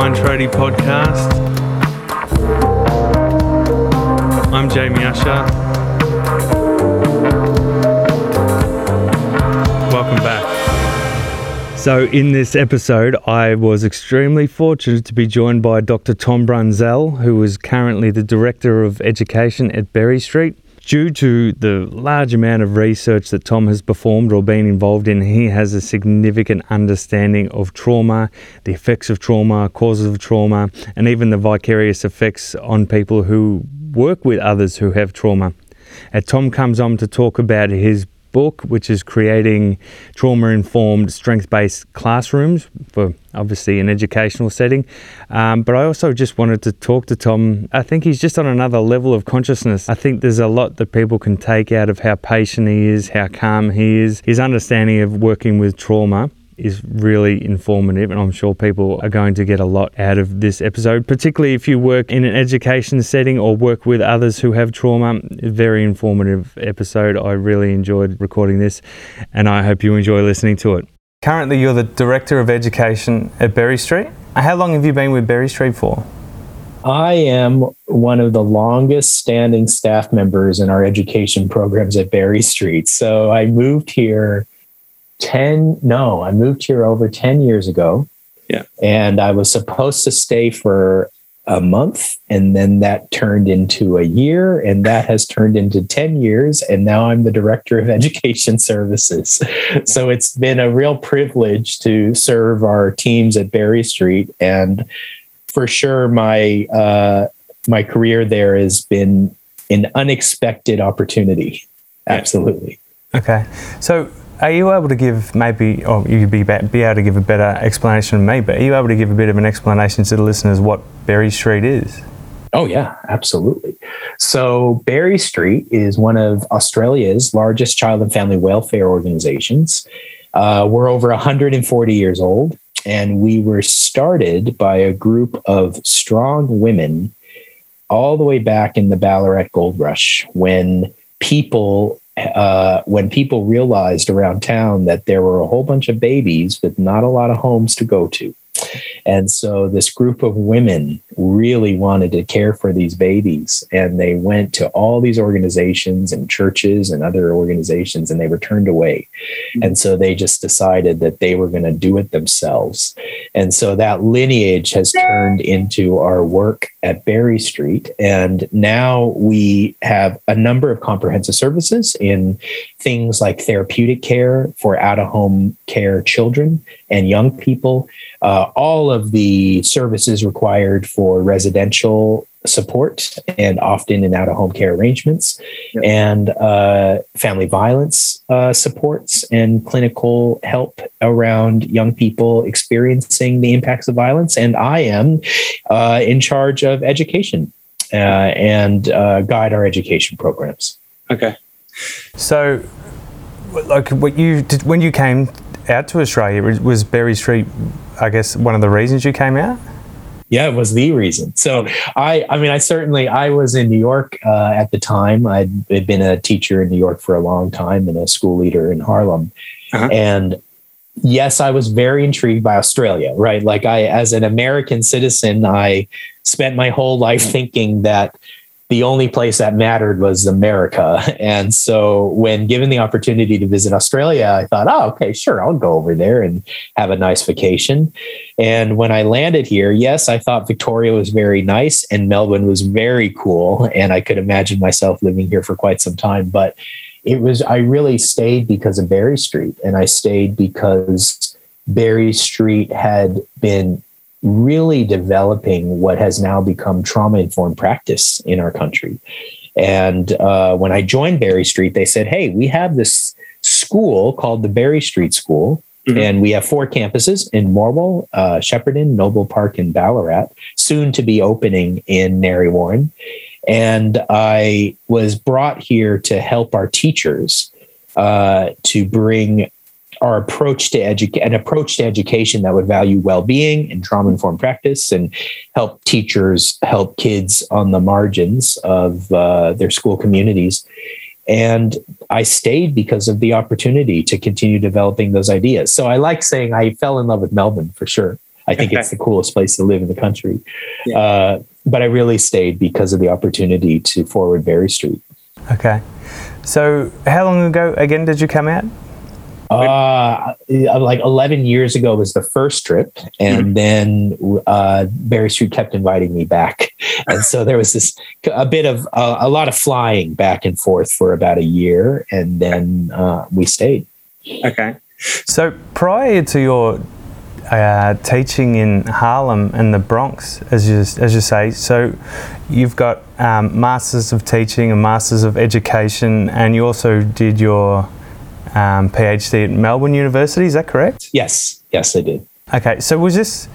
Mind Tradie podcast. I'm Jamie Usher. Welcome back. So, in this episode, I was extremely fortunate to be joined by Dr. Tom Brunzell, who is currently the Director of Education at Berry Street. Due to the large amount of research that Tom has performed or been involved in, he has a significant understanding of trauma, the effects of trauma, causes of trauma, and even the vicarious effects on people who work with others who have trauma. And Tom comes on to talk about his book, which is creating trauma informed, strength based classrooms for obviously an educational setting. Um, but I also just wanted to talk to Tom. I think he's just on another level of consciousness. I think there's a lot that people can take out of how patient he is, how calm he is, his understanding of working with trauma is really informative, and I'm sure people are going to get a lot out of this episode, particularly if you work in an education setting or work with others who have trauma. Very informative episode. I really enjoyed recording this, and I hope you enjoy listening to it. Currently, you're the Director of Education at Berry Street. How long have you been with Berry Street for? I am one of the longest standing staff members in our education programs at Berry Street. So I moved here 10 no i moved here over 10 years ago. Yeah. And i was supposed to stay for a month and then that turned into a year and that has turned into 10 years and now i'm the director of education services. So it's been a real privilege to serve our teams at berry street and for sure my uh, my career there has been an unexpected opportunity. Absolutely. Okay. So are you able to give maybe, or you'd be, be able to give a better explanation than me, but are you able to give a bit of an explanation to the listeners what Berry Street is? Oh, yeah, absolutely. So, Berry Street is one of Australia's largest child and family welfare organizations. Uh, we're over 140 years old, and we were started by a group of strong women all the way back in the Ballarat Gold Rush when people uh, when people realized around town that there were a whole bunch of babies with not a lot of homes to go to. And so this group of women really wanted to care for these babies. And they went to all these organizations and churches and other organizations and they were turned away. Mm-hmm. And so they just decided that they were going to do it themselves. And so that lineage has turned into our work at Berry Street. And now we have a number of comprehensive services in things like therapeutic care for out of home care children and young people uh, all of the services required for residential support and often in out of home care arrangements yep. and uh, family violence uh, supports and clinical help around young people experiencing the impacts of violence. And I am uh, in charge of education uh, and uh, guide our education programs. Okay. So, like what you did when you came out to Australia, was Berry Street I guess one of the reasons you came out? Yeah, it was the reason. So I, I mean, I certainly, I was in New York uh, at the time. I'd, I'd, been a teacher in New York for a long time and a school leader in Harlem. Uh-huh. And yes, I was very intrigued by Australia, right? Like I, as an American citizen, I spent my whole life thinking that the only place that mattered was America. And so when given the opportunity to visit Australia, I thought, oh, okay, sure, I'll go over there and have a nice vacation. And when I landed here, yes, I thought Victoria was very nice and Melbourne was very cool. And I could imagine myself living here for quite some time. But it was, I really stayed because of Berry Street. And I stayed because Berry Street had been really developing what has now become trauma informed practice in our country. And uh, when I joined Berry Street, they said, Hey, we have this school called the Berry Street School. Mm-hmm. And we have four campuses in Morwell, uh, Shepparton, Noble Park, and Ballarat, soon to be opening in Narre Warren. And I was brought here to help our teachers uh, to bring our approach to edu- an approach to education that would value well-being and trauma-informed practice and help teachers help kids on the margins of uh, their school communities and i stayed because of the opportunity to continue developing those ideas so i like saying i fell in love with melbourne for sure I think okay. it's the coolest place to live in the country. Yeah. Uh, but I really stayed because of the opportunity to forward Berry Street. Okay. So, how long ago again did you come out? Uh, like 11 years ago was the first trip. And mm-hmm. then uh, Berry Street kept inviting me back. And so there was this, a bit of, uh, a lot of flying back and forth for about a year. And then uh, we stayed. Okay. So prior to your uh, teaching in Harlem and the Bronx, as you as you say. So you've got um, masters of teaching and masters of education, and you also did your um, PhD at Melbourne University. Is that correct? Yes, yes, I did. Okay, so was this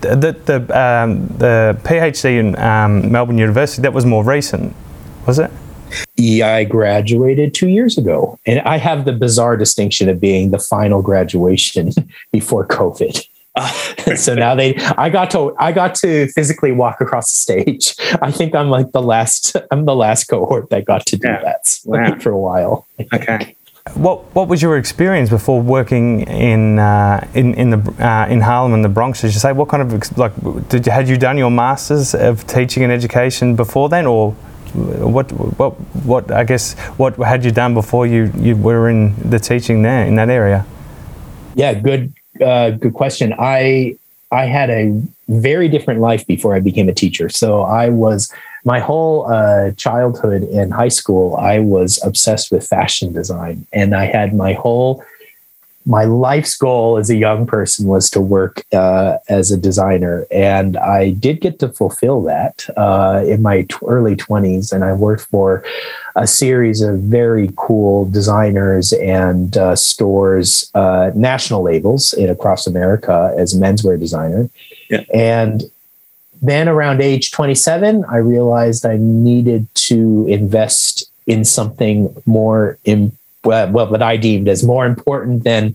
the the um, the PhD in um, Melbourne University? That was more recent, was it? Yeah, I graduated two years ago, and I have the bizarre distinction of being the final graduation before COVID. so now they i got to i got to physically walk across the stage i think i'm like the last i'm the last cohort that got to do yeah. that wow. for a while okay what What was your experience before working in uh, in in the uh, in Harlem and the Bronx? Did you say what kind of like did you, had you done your masters of teaching and education before then, or what what what I guess what had you done before you you were in the teaching there in that area? Yeah, good uh, good question. I I had a very different life before I became a teacher. So I was my whole uh, childhood in high school, I was obsessed with fashion design, and I had my whole my life's goal as a young person was to work uh, as a designer, and I did get to fulfill that uh, in my t- early twenties. And I worked for a series of very cool designers and uh, stores, uh, national labels in across America as a menswear designer. Yeah. And then around age 27, I realized I needed to invest in something more, in, well, what I deemed as more important than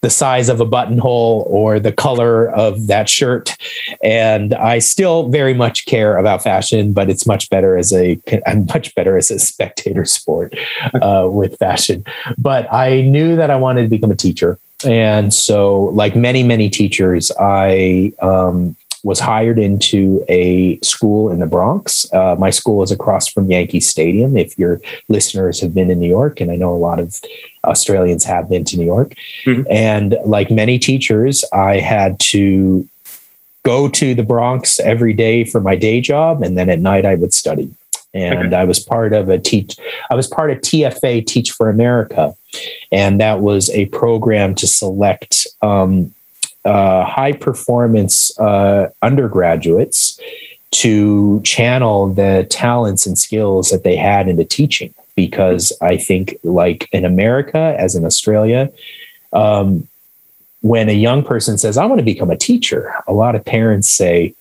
the size of a buttonhole or the color of that shirt. And I still very much care about fashion, but it's much better as a I'm much better as a spectator sport uh, with fashion. But I knew that I wanted to become a teacher. And so, like many, many teachers, I um, was hired into a school in the Bronx. Uh, my school is across from Yankee Stadium. If your listeners have been in New York, and I know a lot of Australians have been to New York, mm-hmm. and like many teachers, I had to go to the Bronx every day for my day job, and then at night I would study. And okay. I was part of a teach. I was part of TFA Teach for America, and that was a program to select um, uh, high performance uh, undergraduates to channel the talents and skills that they had into teaching. Because I think, like in America, as in Australia, um, when a young person says, I want to become a teacher, a lot of parents say,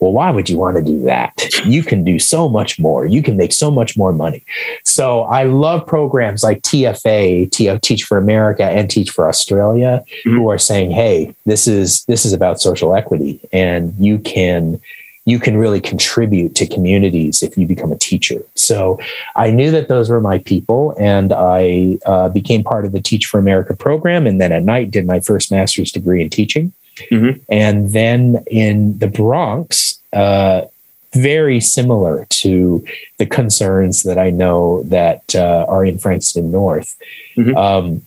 well, why would you want to do that? You can do so much more. You can make so much more money. So I love programs like TFA, Teach for America and Teach for Australia, mm-hmm. who are saying, hey, this is this is about social equity and you can you can really contribute to communities if you become a teacher. So I knew that those were my people, and I uh, became part of the Teach for America program. And then at night, did my first master's degree in teaching. Mm-hmm. And then in the Bronx, uh, very similar to the concerns that I know that uh, are in Frankston North. Mm-hmm. Um,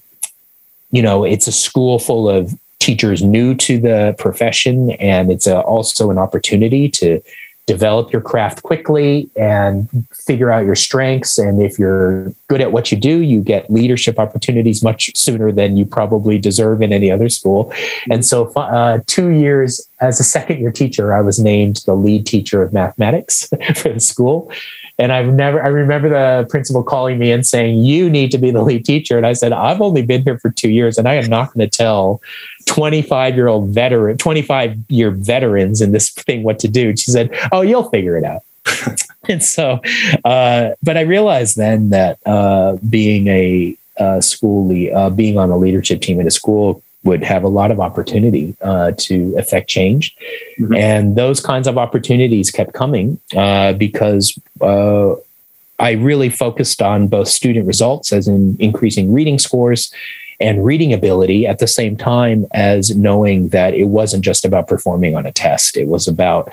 you know, it's a school full of teachers new to the profession, and it's a, also an opportunity to develop your craft quickly and figure out your strengths. And if you're good at what you do, you get leadership opportunities much sooner than you probably deserve in any other school. And so, uh, two years as a second year teacher, I was named the lead teacher of mathematics for the school. And I've never, I remember the principal calling me and saying, You need to be the lead teacher. And I said, I've only been here for two years and I am not going to tell 25 year old veteran, 25 year veterans in this thing what to do. And she said, Oh, you'll figure it out. and so, uh, but I realized then that uh, being a uh, school, uh, being on a leadership team at a school would have a lot of opportunity uh, to affect change. Mm-hmm. And those kinds of opportunities kept coming uh, because uh, I really focused on both student results, as in increasing reading scores, and reading ability at the same time as knowing that it wasn't just about performing on a test. It was about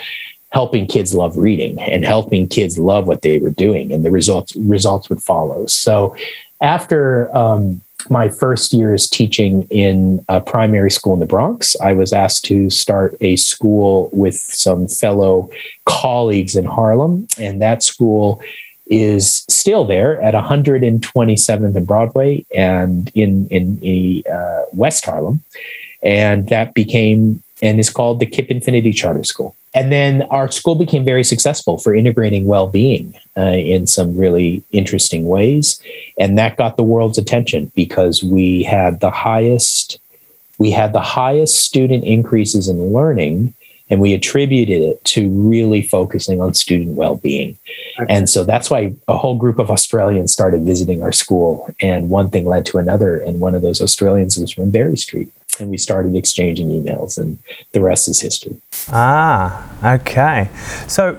helping kids love reading and helping kids love what they were doing and the results results would follow so after um, my first years teaching in a primary school in the Bronx, I was asked to start a school with some fellow colleagues in Harlem. And that school is still there at 127th and Broadway and in, in uh, West Harlem. And that became and is called the KIPP Infinity Charter School. And then our school became very successful for integrating well being uh, in some really interesting ways. And that got the world's attention because we had the highest. We had the highest student increases in learning and we attributed it to really focusing on student well-being okay. and so that's why a whole group of australians started visiting our school and one thing led to another and one of those australians was from berry street and we started exchanging emails, and the rest is history. Ah, okay. So,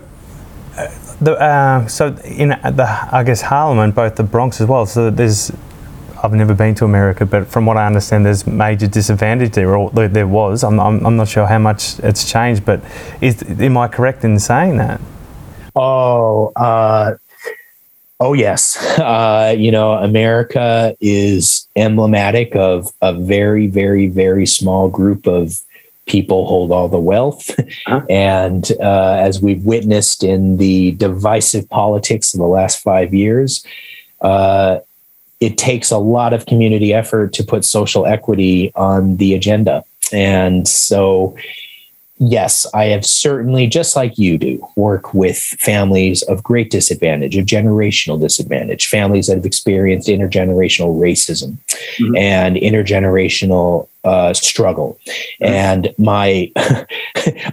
uh, the uh, so in the I guess Harlem and both the Bronx as well. So there's I've never been to America, but from what I understand, there's major disadvantage there, or there was. I'm, I'm, I'm not sure how much it's changed, but is am I correct in saying that? Oh, uh, Oh yes, uh, you know America is emblematic of a very, very, very small group of people hold all the wealth, uh-huh. and uh, as we've witnessed in the divisive politics of the last five years, uh, it takes a lot of community effort to put social equity on the agenda, and so yes, I have certainly, just like you do, work with families of great disadvantage, of generational disadvantage, families that have experienced intergenerational racism mm-hmm. and intergenerational uh, struggle. Mm-hmm. And my,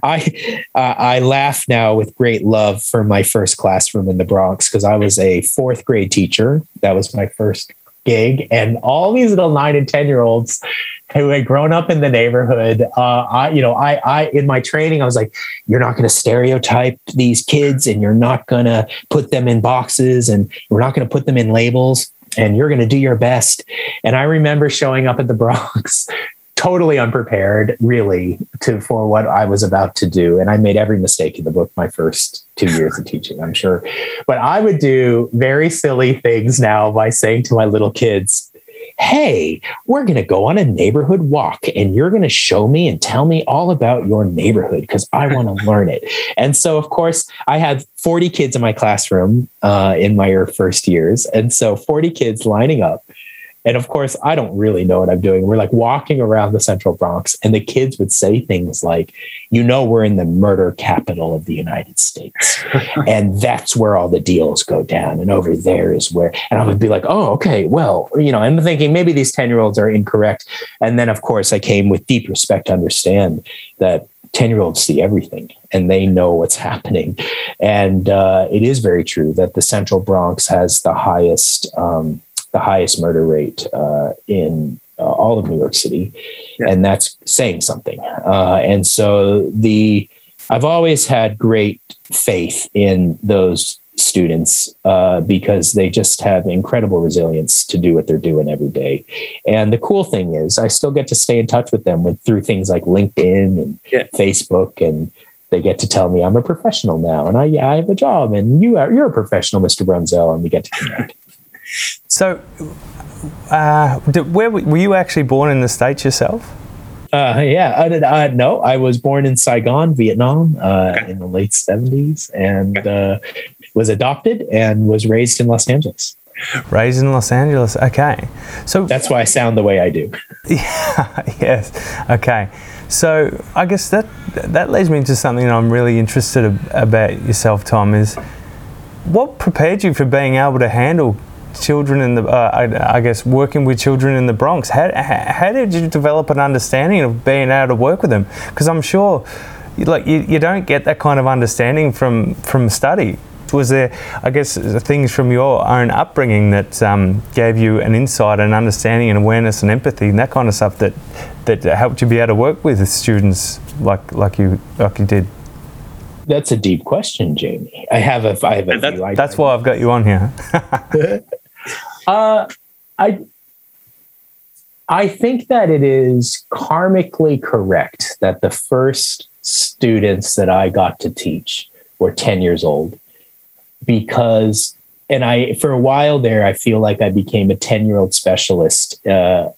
I, uh, I laugh now with great love for my first classroom in the Bronx because I was a fourth grade teacher. That was my first gig, and all these little nine and ten year olds who had grown up in the neighborhood. Uh, I, you know, I, I, in my training, I was like, you're not going to stereotype these kids and you're not going to put them in boxes and we're not going to put them in labels and you're going to do your best. And I remember showing up at the Bronx totally unprepared really to for what I was about to do and I made every mistake in the book my first 2 years of teaching I'm sure but I would do very silly things now by saying to my little kids hey, we're going to go on a neighborhood walk and you're going to show me and tell me all about your neighborhood because I want to learn it. And so, of course, I had 40 kids in my classroom uh, in my first years. And so, 40 kids lining up and of course, I don't really know what I'm doing. We're like walking around the central Bronx, and the kids would say things like, You know, we're in the murder capital of the United States. and that's where all the deals go down. And over there is where, and I would be like, Oh, okay, well, you know, I'm thinking maybe these 10 year olds are incorrect. And then, of course, I came with deep respect to understand that 10 year olds see everything and they know what's happening. And uh, it is very true that the central Bronx has the highest. Um, the highest murder rate uh, in uh, all of New York City, yeah. and that's saying something. Uh, and so the I've always had great faith in those students uh, because they just have incredible resilience to do what they're doing every day. And the cool thing is, I still get to stay in touch with them with through things like LinkedIn and yeah. Facebook and they get to tell me I'm a professional now and I, I have a job and you are, you're a professional, Mr. Brunzell, and we get to connect. So, uh, did, where were you actually born in the states yourself? Uh, yeah, I did, uh, no, I was born in Saigon, Vietnam, uh, okay. in the late seventies, and okay. Uh, was adopted and was raised in Los Angeles. Raised in Los Angeles. Okay, so that's why I sound the way I do. Yeah. yes. Okay. So I guess that that leads me into something that I'm really interested about yourself, Tom. Is what prepared you for being able to handle children in the, uh, I, I, guess, working with children in the Bronx. How, how did you develop an understanding of being able to work with them? Because I'm sure, like, you, you don't get that kind of understanding from from study. Was there, I guess, things from your own upbringing that um, gave you an insight and understanding and awareness and empathy and that kind of stuff that that helped you be able to work with students like like you like you did? That's a deep question, Jamie. I have a I have a that's, that's why I've got you on here. Uh, I I think that it is karmically correct that the first students that I got to teach were 10 years old because and I for a while there I feel like I became a 10 year old specialist uh,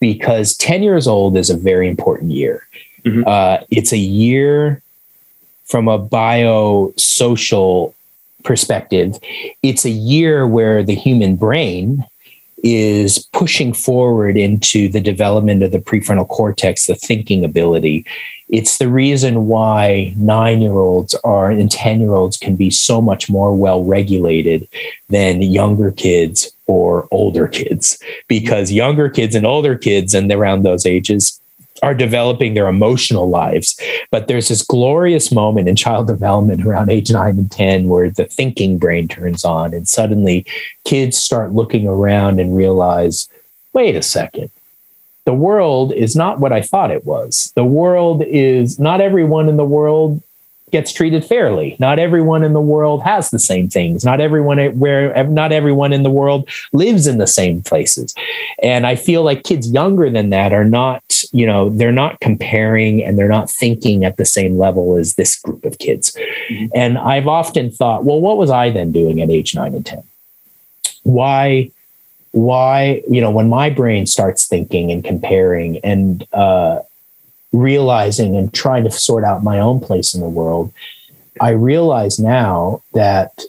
because 10 years old is a very important year. Mm-hmm. Uh, it's a year from a biosocial perspective. It's a year where the human brain is pushing forward into the development of the prefrontal cortex, the thinking ability. It's the reason why nine year olds are and 10 year olds can be so much more well regulated than younger kids or older kids, because younger kids and older kids and around those ages are developing their emotional lives. But there's this glorious moment in child development around age nine and 10 where the thinking brain turns on, and suddenly kids start looking around and realize wait a second. The world is not what I thought it was. The world is not everyone in the world gets treated fairly. Not everyone in the world has the same things. Not everyone where not everyone in the world lives in the same places. And I feel like kids younger than that are not, you know, they're not comparing and they're not thinking at the same level as this group of kids. Mm-hmm. And I've often thought, well, what was I then doing at age 9 and 10? Why why, you know, when my brain starts thinking and comparing and uh realizing and trying to sort out my own place in the world, I realize now that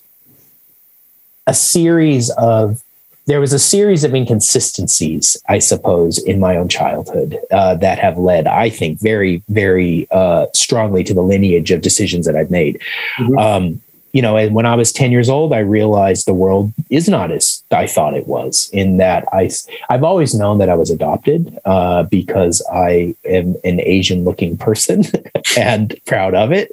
a series of there was a series of inconsistencies, I suppose, in my own childhood uh, that have led, I think, very, very uh, strongly to the lineage of decisions that I've made. Mm-hmm. Um, you know, and when I was 10 years old, I realized the world is not as I thought it was in that I, I've always known that I was adopted uh, because I am an Asian looking person and proud of it.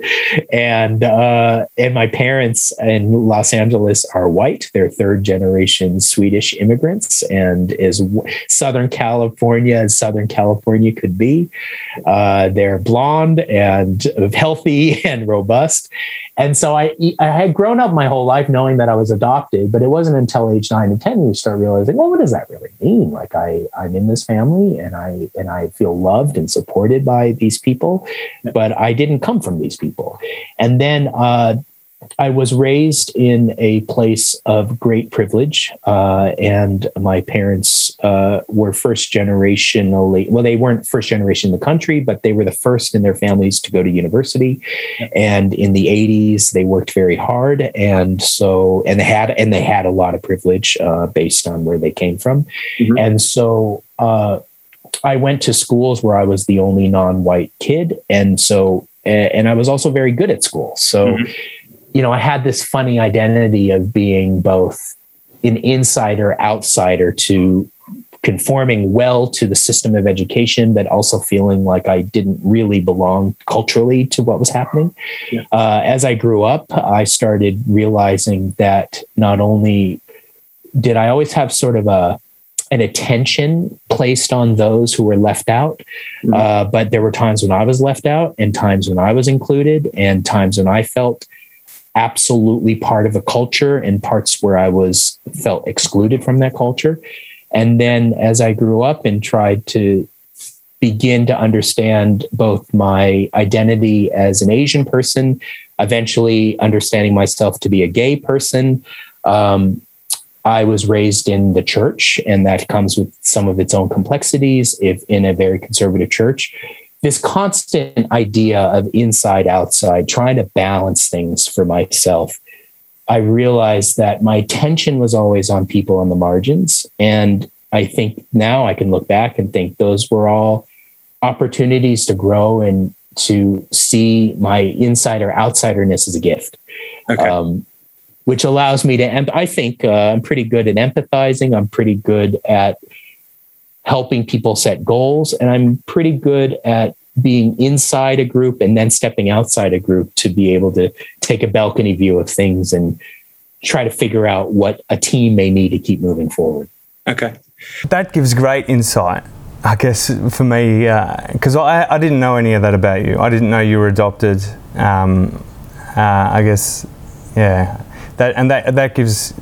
And, uh, and my parents in Los Angeles are white. They're third generation Swedish immigrants and as Southern California as Southern California could be. Uh, they're blonde and healthy and robust. And so I, I had grown up my whole life knowing that I was adopted, but it wasn't until age nine and 10 you start realizing, well, what does that really mean? Like I, I'm in this family and I, and I feel loved and supported by these people, but I didn't come from these people. And then, uh, I was raised in a place of great privilege, uh, and my parents uh, were first generationally. Well, they weren't first generation in the country, but they were the first in their families to go to university. And in the '80s, they worked very hard, and so and they had and they had a lot of privilege uh, based on where they came from, mm-hmm. and so. Uh, I went to schools where I was the only non-white kid, and so and I was also very good at school. So. Mm-hmm you know, I had this funny identity of being both an insider, outsider to conforming well to the system of education, but also feeling like I didn't really belong culturally to what was happening. Yeah. Uh, as I grew up, I started realizing that not only did I always have sort of a an attention placed on those who were left out. Mm-hmm. Uh, but there were times when I was left out, and times when I was included, and times when I felt absolutely part of a culture and parts where I was felt excluded from that culture. And then as I grew up and tried to begin to understand both my identity as an Asian person, eventually understanding myself to be a gay person. Um, I was raised in the church, and that comes with some of its own complexities. If in a very conservative church, this constant idea of inside outside, trying to balance things for myself, I realized that my attention was always on people on the margins. And I think now I can look back and think those were all opportunities to grow and to see my insider outsiderness as a gift. Okay. Um, which allows me to, I think uh, I'm pretty good at empathizing. I'm pretty good at helping people set goals. And I'm pretty good at being inside a group and then stepping outside a group to be able to take a balcony view of things and try to figure out what a team may need to keep moving forward. Okay. That gives great insight. I guess for me, because uh, I, I didn't know any of that about you. I didn't know you were adopted. Um, uh, I guess, yeah, that and that that gives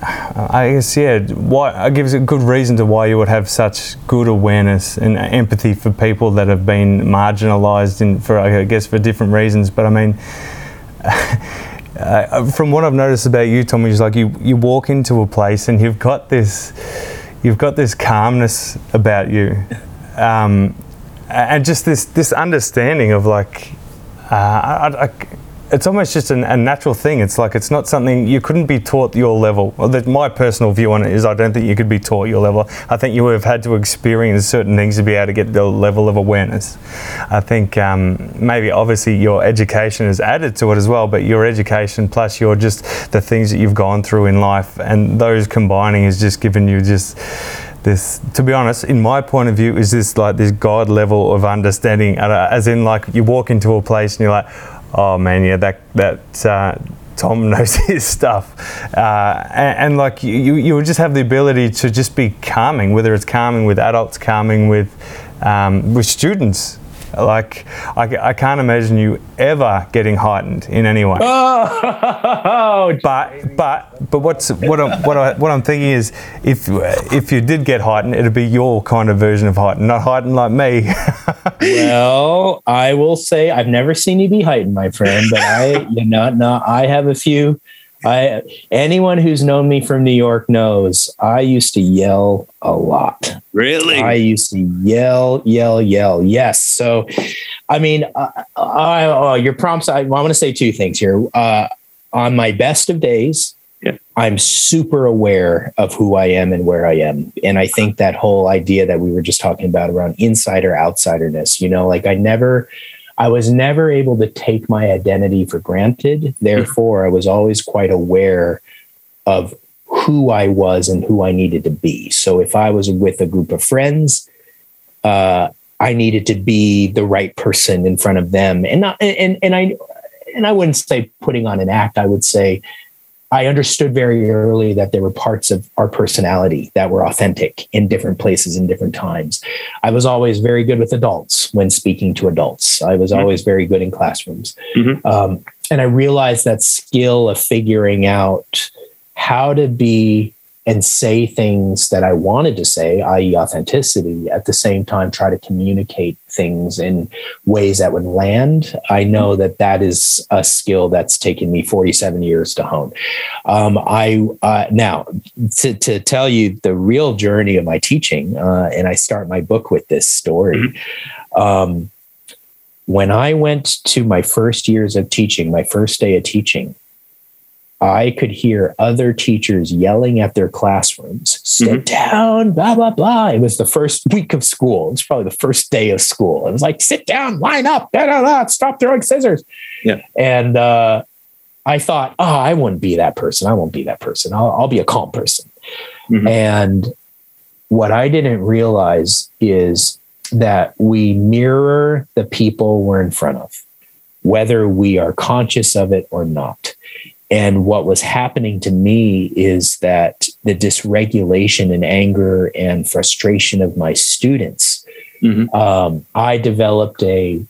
I guess yeah. Why gives a good reason to why you would have such good awareness and empathy for people that have been marginalised in for I guess for different reasons. But I mean, uh, from what I've noticed about you, Tommy, is like you you walk into a place and you've got this you've got this calmness about you, um, and just this this understanding of like. Uh, I, I, it's almost just an, a natural thing. It's like it's not something you couldn't be taught your level. Well, the, my personal view on it is I don't think you could be taught your level. I think you would have had to experience certain things to be able to get the level of awareness. I think um, maybe obviously your education has added to it as well, but your education plus your just the things that you've gone through in life and those combining has just given you just this to be honest in my point of view is this like this god level of understanding as in like you walk into a place and you're like oh man, yeah, that that uh, Tom knows his stuff, uh, and, and, like you, you would just have the ability to just be calming, whether it's calming with adults, calming with um, with students. Like I, I can't imagine you ever getting heightened in any way. Oh, but but but what's what I'm what I what I'm thinking is if if you did get heightened, it'd be your kind of version of heightened, not heightened like me. well, I will say I've never seen you be heightened, my friend, but I you know no, I have a few I anyone who's known me from New York knows I used to yell a lot. Really? I used to yell, yell, yell. Yes. So, I mean, uh, I, uh, your prompts. I, I want to say two things here. Uh, on my best of days, yeah. I'm super aware of who I am and where I am. And I think that whole idea that we were just talking about around insider outsiderness, you know, like I never I was never able to take my identity for granted. Therefore, I was always quite aware of who I was and who I needed to be. So if I was with a group of friends, uh, I needed to be the right person in front of them, and not, and and I and I wouldn't say putting on an act. I would say I understood very early that there were parts of our personality that were authentic in different places and different times. I was always very good with adults when speaking to adults. I was mm-hmm. always very good in classrooms. Mm-hmm. Um, and I realized that skill of figuring out how to be and say things that I wanted to say, i.e., authenticity, at the same time, try to communicate things in ways that would land. I know that that is a skill that's taken me 47 years to hone. Um, I uh, now to, to tell you the real journey of my teaching, uh, and I start my book with this story. Mm-hmm. Um, when I went to my first years of teaching, my first day of teaching, I could hear other teachers yelling at their classrooms, sit mm-hmm. down, blah, blah, blah. It was the first week of school. It's probably the first day of school. It was like, sit down, line up, blah, blah, blah, stop throwing scissors. Yeah. And uh, I thought, oh, I wouldn't be that person. I won't be that person. I'll, I'll be a calm person. Mm-hmm. And what I didn't realize is that we mirror the people we're in front of, whether we are conscious of it or not. And what was happening to me is that the dysregulation and anger and frustration of my students, mm-hmm. um, I developed a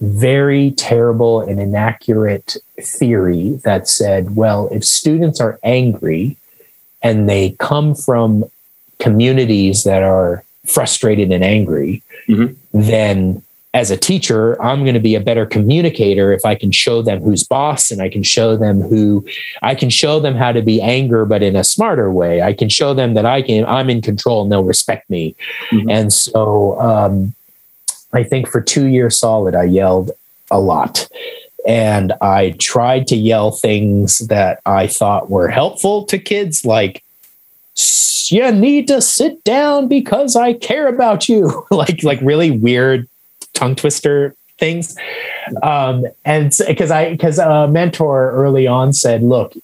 very terrible and inaccurate theory that said, well, if students are angry and they come from communities that are frustrated and angry, mm-hmm. then as a teacher, I'm going to be a better communicator if I can show them who's boss and I can show them who I can show them how to be anger, but in a smarter way. I can show them that I can, I'm in control and they'll respect me. Mm-hmm. And so, um, I think for two years solid, I yelled a lot and I tried to yell things that I thought were helpful to kids, like, you need to sit down because I care about you. like, like really weird tongue twister things. Um, and because I, because a mentor early on said, look,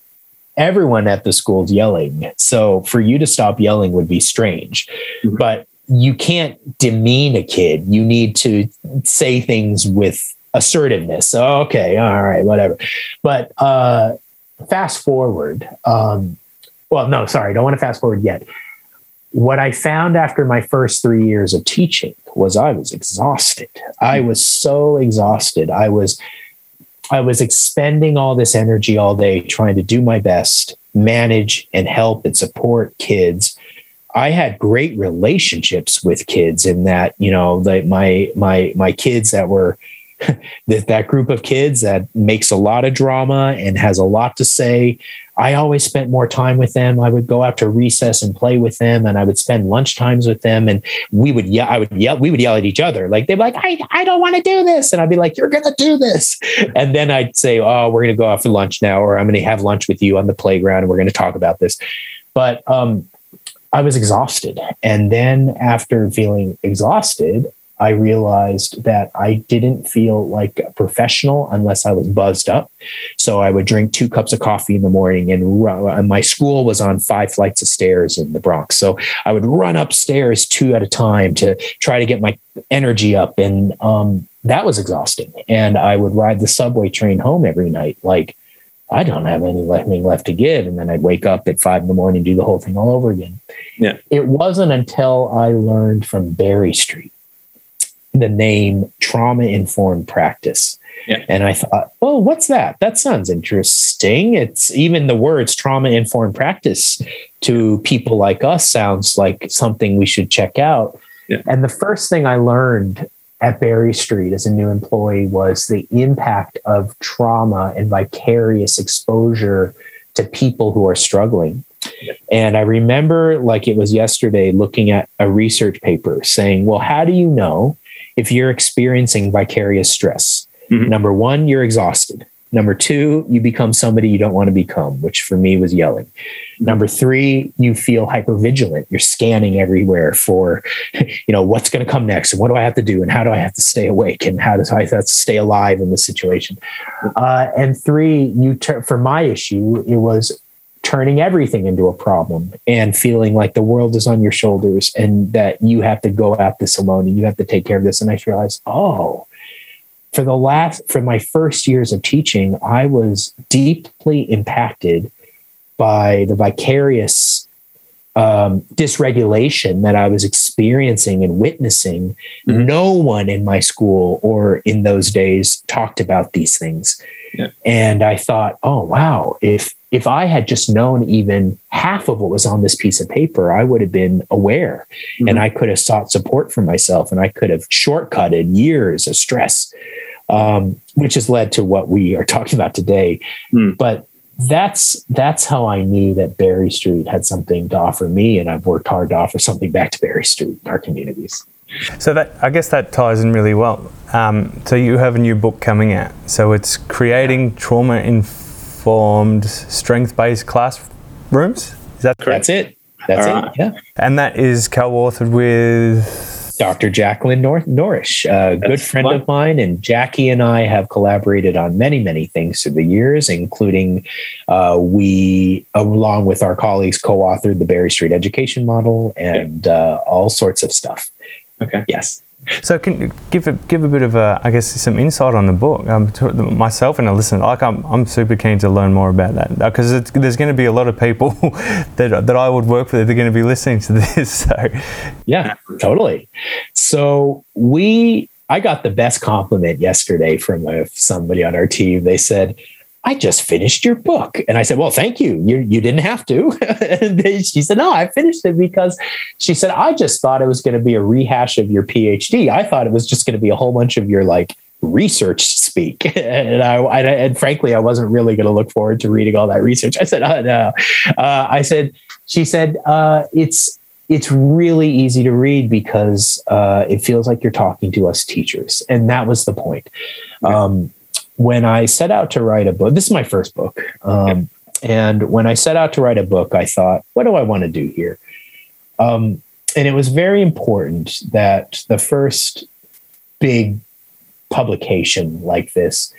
everyone at the school's yelling. So for you to stop yelling would be strange, mm-hmm. but you can't demean a kid. You need to say things with assertiveness. So, okay. All right. Whatever. But, uh, fast forward, um, well, no, sorry, don't want to fast forward yet. What I found after my first three years of teaching was I was exhausted. I hmm. was so exhausted. I was I was expending all this energy all day trying to do my best manage and help and support kids I had great relationships with kids in that, you know, like my my my kids that were that, that group of kids that makes a lot of drama and has a lot to say. I always spent more time with them. I would go out to recess and play with them, and I would spend lunch times with them. And we would yell, I would yell, we would yell at each other. Like they'd be like, I, I don't want to do this. And I'd be like, You're gonna do this. And then I'd say, Oh, we're gonna go out for lunch now, or I'm gonna have lunch with you on the playground and we're gonna talk about this. But um, I was exhausted. And then after feeling exhausted, I realized that I didn't feel like a professional unless I was buzzed up. So I would drink two cups of coffee in the morning, and, run, and my school was on five flights of stairs in the Bronx. So I would run upstairs two at a time to try to get my energy up, and um, that was exhausting. And I would ride the subway train home every night, like I don't have anything left to give. And then I'd wake up at five in the morning, do the whole thing all over again. Yeah. It wasn't until I learned from Berry Street the name trauma informed practice. Yeah. And I thought, oh, what's that? That sounds interesting. It's even the words trauma informed practice to people like us sounds like something we should check out. Yeah. And the first thing I learned at Berry Street as a new employee was the impact of trauma and vicarious exposure to people who are struggling. And I remember, like it was yesterday, looking at a research paper saying, well, how do you know if you're experiencing vicarious stress? Mhm. Number one, you're exhausted. Number two, you become somebody you don't want to become, which for me was yelling. Number three, you feel hypervigilant. You're scanning everywhere for, you know, what's going to come next and what do I have to do and how do I have to stay awake and how does I have to stay alive in this situation. Uh, and three, you tur- for my issue, it was turning everything into a problem and feeling like the world is on your shoulders and that you have to go at this alone and you have to take care of this. And I realized, oh, for the last for my first years of teaching, I was deeply impacted by the vicarious um, dysregulation that I was experiencing and witnessing. Mhm. No one in my school or in those days talked about these things. Yeah. And I thought, oh wow, if if I had just known even half of what was on this piece of paper, I would have been aware and Mhm. I could have sought support for myself and I could have shortcutted years of stress, um, which has led to what we are talking about today. Mm. But that's that's how I knew that Berry Street had something to offer me, and I've worked hard to offer something back to Berry Street, our communities. So that I guess that ties in really well. Um, so you have a new book coming out. So it's creating trauma informed, strength based classrooms. Is that correct? That's it. That's All it. right. Yeah. And that is co-authored with. Dr. Jacolyn Nor- Norrish, a good friend fun. of mine, and Jackie and I have collaborated on many, many things through the years, including uh, we, along with our colleagues, co-authored the Berry Street Education Model and uh, all sorts of stuff. Okay. Yes. So can give a give a bit of a, I guess some insight on the book. Um, myself and a listener, like I'm, I'm super keen to learn more about that because there's going to be a lot of people that that I would work with. They're going to be listening to this. So Yeah, totally. So we, I got the best compliment yesterday from uh, somebody on our team. They said, "I just finished your book," and I said, "Well, thank you. You you didn't have to." and she said, "No, I finished it because," she said, "I just thought it was going to be a rehash of your PhD. I thought it was just going to be a whole bunch of your like." research speak and I, I and frankly I wasn't really going to look forward to reading all that research I said oh, no uh, I said she said uh, it's it's really easy to read because uh, it feels like you're talking to us teachers. And that was the point. Um, when I set out to write a book, this is my first book. Um, And when I set out to write a book, I thought, what do I want to do here? Um, and it was very important that the first big publication like this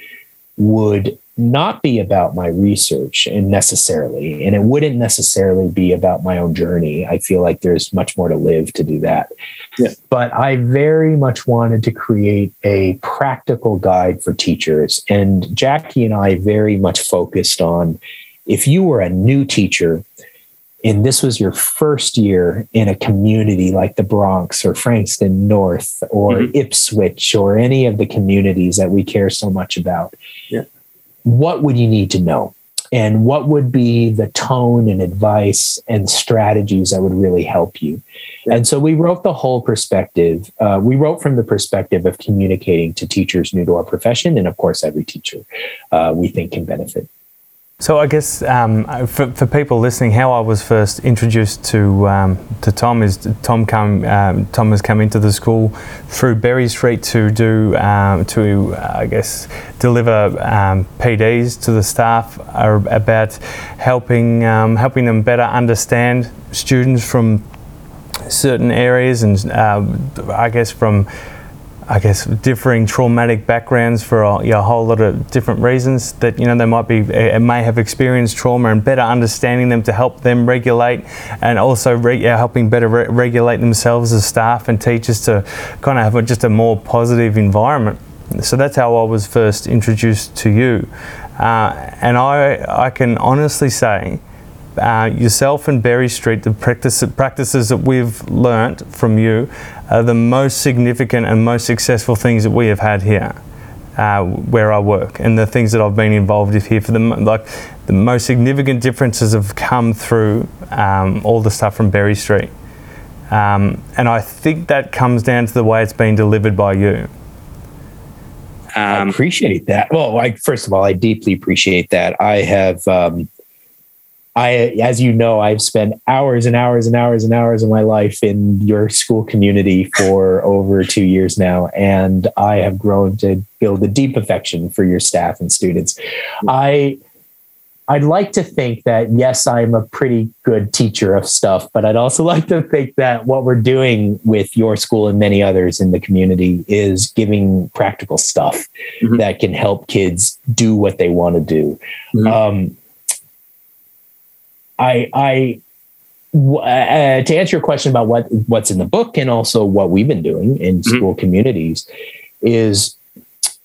would not be about my research and necessarily and it wouldn't necessarily be about my own journey i feel like there's much more to live to do that Yeah. but i very much wanted to create a practical guide for teachers and jackie and i very much focused on if you were a new teacher and this was your first year in a community like the Bronx or Frankston North or Mhm. Ipswich or any of the communities that we care so much about, Yeah. What would you need to know? and what would be the tone and advice and strategies that would really help you. And so we wrote the whole perspective. Uh, we wrote from the perspective of communicating to teachers new to our profession, and of course, every teacher uh, we think can benefit. So I guess um, for, for people listening, how I was first introduced to um, to Tom is Tom come um, Tom has come into the school through Berry Street to do um, to uh, I guess deliver um, PDs to the staff about helping um, helping them better understand students from certain areas and uh, I guess from I guess differing traumatic backgrounds for a, you know, a, whole lot of different reasons that you know they might be uh, may have experienced trauma and better understanding them to help them regulate and also re- helping better re- regulate themselves as staff and teachers to kind of have a, just a more positive environment. So that's how I was first introduced to you, uh, and I I can honestly say. Uh, yourself and Berry Street, the practice, practices that we've learnt from you are the most significant and most successful things that we have had here. Uh, where I work and the things that I've been involved with here for the like the most significant differences have come through um, all the stuff from Berry Street, um, and I think that comes down to the way it's been delivered by you. Um, I appreciate that. Well, I, first of all, I deeply appreciate that. I have um, I, as you know, I've spent hours and hours and hours and hours of my life in your school community for over two years now, and I have grown to build a deep affection for your staff and students. I I'd like to think that yes, I'm a pretty good teacher of stuff, but I'd also like to think that what we're doing with your school and many others in the community is giving practical stuff mm-hmm. that can help kids do what they want to do. Mm-hmm. Um, I, I, uh, to answer your question about what what's in the book and also what we've been doing in mm-hmm. school communities is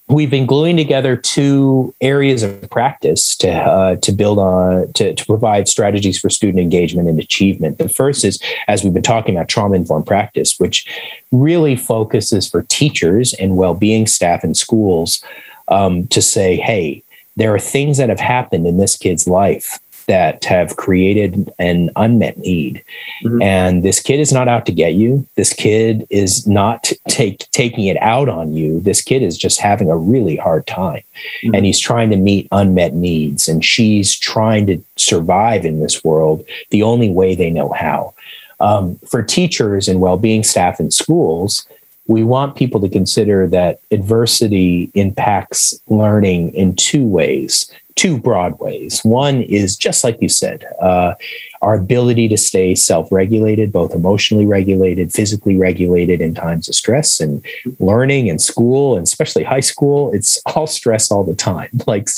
we've been gluing together two areas of practice to uh, to build on to, to provide strategies for student engagement and achievement. The first is, as we've been talking about, trauma informed practice, which really focuses for teachers and well being staff in schools um, to say, hey, there are things that have happened in this kid's life that have created an unmet need. Mm-hmm. And this kid is not out to get you. This kid is not take, taking it out on you. This kid is just having a really hard time. Mm-hmm. And he's trying to meet unmet needs. And she's trying to survive in this world the only way they know how. Um, for teachers and well being staff in schools, we want people to consider that adversity impacts learning in two ways two broad ways. One is just like you said, uh, our ability to stay self regulated, both emotionally regulated, physically regulated in times of stress and learning and school, and especially high school. It's all stress all the time. Like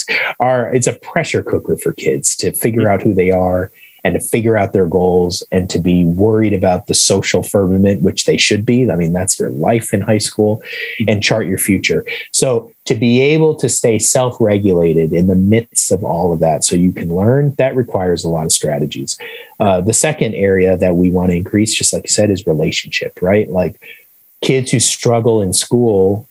our, it's a pressure cooker for kids to figure out who they are and to figure out their goals and to be worried about the social firmament, which they should be. I mean, that's their life in high school and chart your future. So to be able to stay self regulated in the midst of all of that so you can learn, that requires a lot of strategies. Uh, the second area that we want to increase, just like you said, is relationship, right? Like kids who struggle in school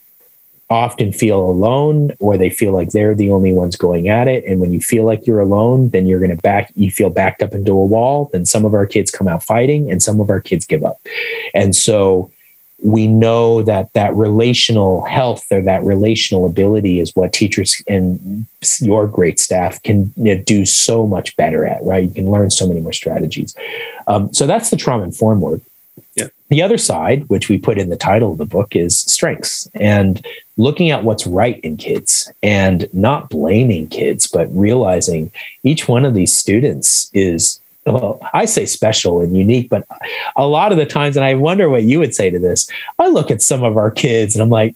often feel alone or they feel like they're the only ones going at it. And when you feel like you're alone then you're going to back you feel backed up into a wall. Then some of our kids come out fighting and some of our kids give up. And so we know that that relational health or that relational ability is what teachers and your great staff can do so much better at right? You can learn so many more strategies. Um, so that's the trauma informed work. Yeah. The other side, which we put in the title of the book, is strengths and looking at what's right in kids and not blaming kids, but realizing each one of these students is, well, I say special and unique, but a lot of the times, and I wonder what you would say to this, I look at some of our kids and I'm like,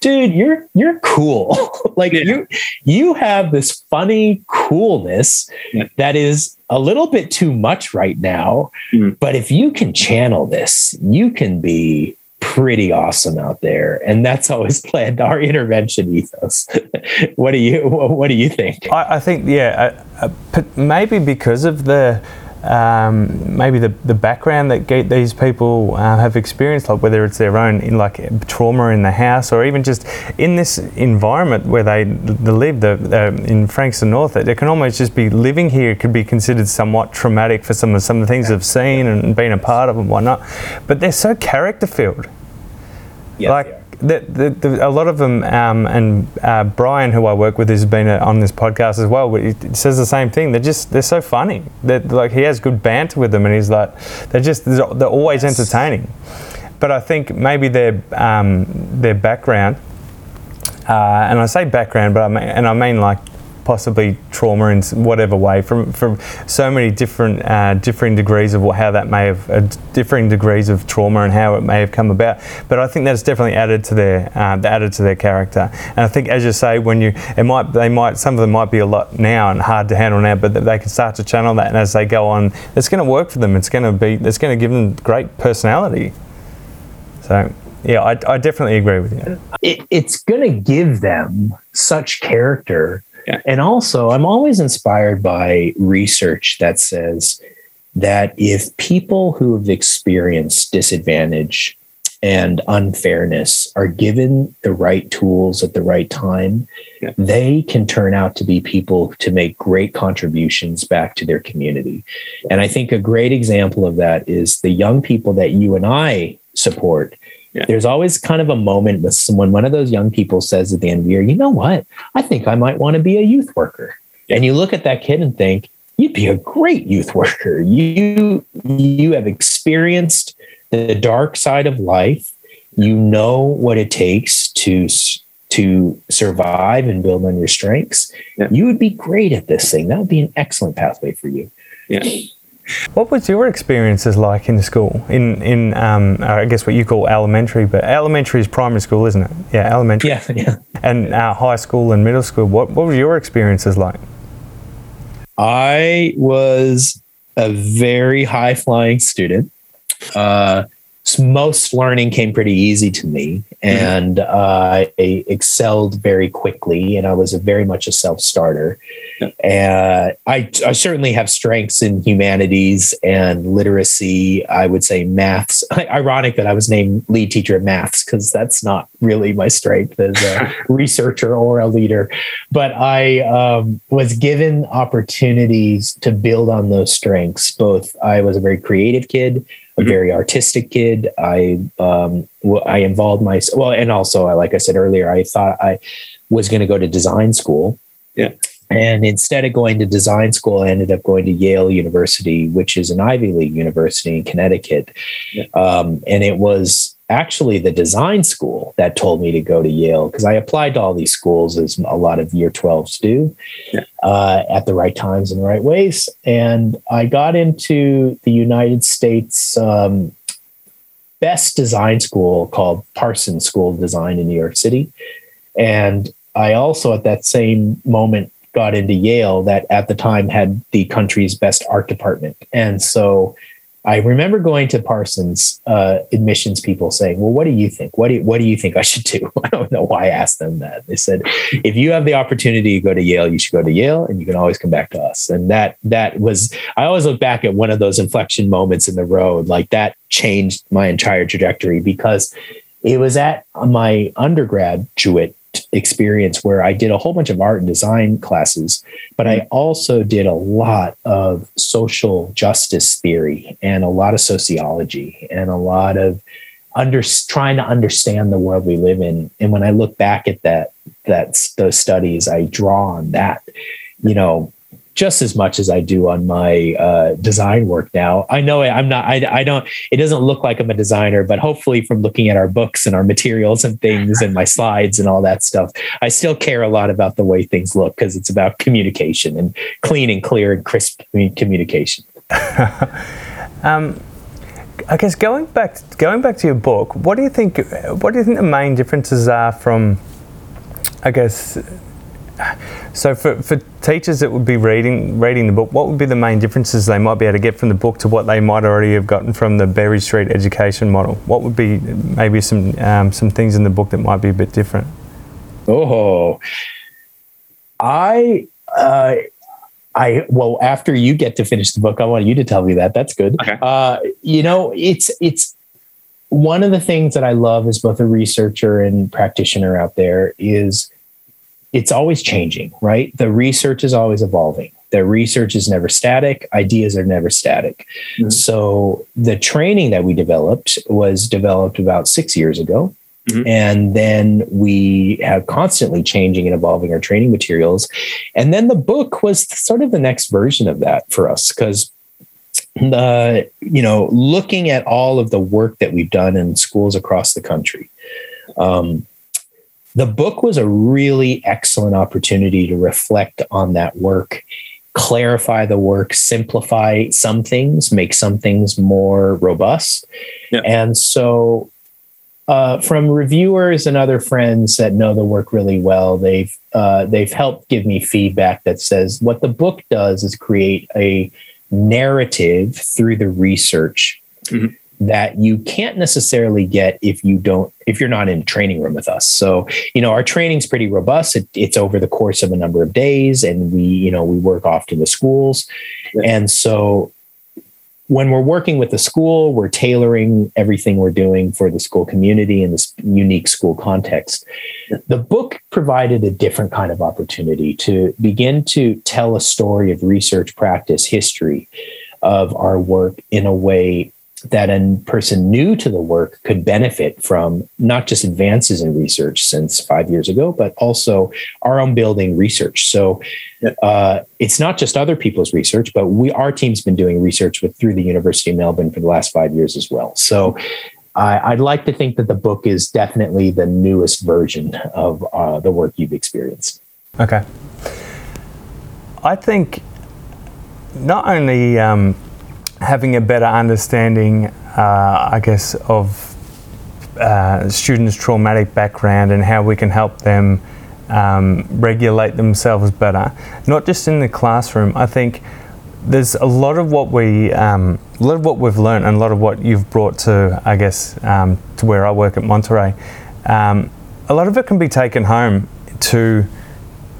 dude you're you're cool like yeah. you you have this funny coolness yeah. that is a little bit too much right now. Mm. But if you can channel this, you can be pretty awesome out there. And that's always planned our intervention ethos. what do you what do you think? I, I think yeah, uh, uh, maybe because of the um, maybe the, the background that these people uh, have experienced, like whether it's their own in like trauma in the house or even just in this environment where they, they live the, in Frankston North, it, it, can almost just be living here could be considered somewhat traumatic for some of some of the things they've seen and been a part of and whatnot. But they're so character filled. Yeah, like the, the, the, a lot of them, um, and uh, Brian, who I work with, has been uh, on this podcast as well. He says the same thing. They're just they're so funny. They're, like he has good banter with them, and he's like they're just they're always yes. entertaining. But I think maybe their um, their background, uh, and I say background, but I mean, and I mean like possibly trauma in whatever way from from so many different uh, differing degrees of how that may have uh, differing degrees of trauma and how it may have come about. But I think that's definitely added to their uh, added to their character. And I think, as you say, when you it might they might some of them might be a lot now and hard to handle now, but they can start to channel that, and as they go on, it's going to work for them. It's going to be it's going to give them great personality. So yeah, I, I, definitely agree with you. It, it's going to give them such character yeah. And also, I'm always inspired by research that says that if people who have experienced disadvantage and unfairness are given the right tools at the right time, yeah. they can turn out to be people to make great contributions back to their community. And I think a great example of that is the young people that you and I support yeah. There's always kind of a moment with someone, one of those young people says at the end of the year, you know what? I think I might want to be a youth worker. Yeah. And you look at that kid and think, you'd be a great youth worker. You you have experienced the dark side of life. You know what it takes to to survive and build on your strengths. Yeah. You would be great at this thing. That would be an excellent pathway for you. Yeah. What was your experiences like in school? In in um, I guess what you call elementary, but elementary is primary school, isn't it? Yeah, elementary. Yeah, yeah. And uh, high school and middle school. What what were your experiences like? I was a very high flying student. Uh, most learning came pretty easy to me mm-hmm. and uh, I excelled very quickly and I was a very much a self-starter. Yeah. And I, I certainly have strengths in humanities and literacy. I would say maths. Ironic that I was named lead teacher of maths because that's not really my strength as a researcher or a leader. But I um, was given opportunities to build on those strengths. Both I was a very creative kid a mm-hmm. very artistic kid. I um, I involved myself well, and also, like I said earlier, I thought I was going to go to design school. Yeah. And instead of going to design school, I ended up going to Yale University, which is an Ivy League university in Connecticut. Yeah. Um, and it was actually the design school that told me to go to Yale because I applied to all these schools as a lot of year 12s do yeah. uh, at the right times and the right ways. And I got into the United States um, best design school called Parsons School of Design in New York City. And I also, at that same moment, got into Yale that at the time had the country's best art department. And so I remember going to Parsons uh, admissions people saying, "Well, what do you think? What do you, what do you think I should do?" I don't know why I asked them that. They said, "If you have the opportunity to go to Yale, you should go to Yale, and you can always come back to us." And that that was I always look back at one of those inflection moments in the road, like that changed my entire trajectory because it was at my undergraduate experience where I did a whole bunch of art and design classes, but I mm-hmm. also did a lot of social justice theory and a lot of sociology and a lot of under trying to understand the world we live in. And when I look back at that, that's those studies, I draw on that, you know, just as much as I do on my uh, design work now. I know I'm not, I, I don't, it doesn't look like I'm a designer, but hopefully from looking at our books and our materials and things and my slides and all that stuff, I still care a lot about the way things look because it's about communication and clean and clear and crisp communication. um, I guess going back going back to your book, what do you think? What do you think the main differences are from, I guess, so for, for teachers that would be reading reading the book, what would be the main differences they might be able to get from the book to what they might already have gotten from the Berry Street education model? What would be maybe some um, some things in the book that might be a bit different? Oh, I uh, I well, after you get to finish the book, I want you to tell me that. That's good. Okay. Uh, you know, it's it's one of the things that I love as both a researcher and practitioner out there is it's always changing, right? The research is always evolving. The research is never static. Ideas are never static. Mm-hmm. So the training that we developed was developed about six years ago. Mm-hmm. And then we have constantly changing and evolving our training materials. And then the book was sort of the next version of that for us because the you know looking at all of the work that we've done in schools across the country um, the book was a really excellent opportunity to reflect on that work clarify the work, simplify some things, make some things more robust. Yeah. And so, uh, from reviewers and other friends that know the work really well, they've uh, they've helped give me feedback that says what the book does is create a narrative through the research mm-hmm that you can't necessarily get if you don't if you're not in training room with us so you know our training's pretty robust it, it's over the course of a number of days and we you know we work often with schools yeah. and so when we're working with the school we're tailoring everything we're doing for the school community in this unique school context yeah. the book provided a different kind of opportunity to begin to tell a story of research practice history of our work in a way that a person new to the work could benefit from not just advances in research since five years ago, but also our own building research. So uh, it's not just other people's research, but we our team's been doing research with through the University of Melbourne for the last five years as well. So I, would like to think that the book is definitely the newest version of uh, the work you've experienced. Okay, I think not only. Um, having a better understanding, uh, I guess, of uh, students' traumatic background and how we can help them um, regulate themselves better, not just in the classroom. I think there's a lot of what we, um, a lot of what we've learned, and a lot of what you've brought to, I guess, um, to where I work at Monterey. Um, a lot of it can be taken home to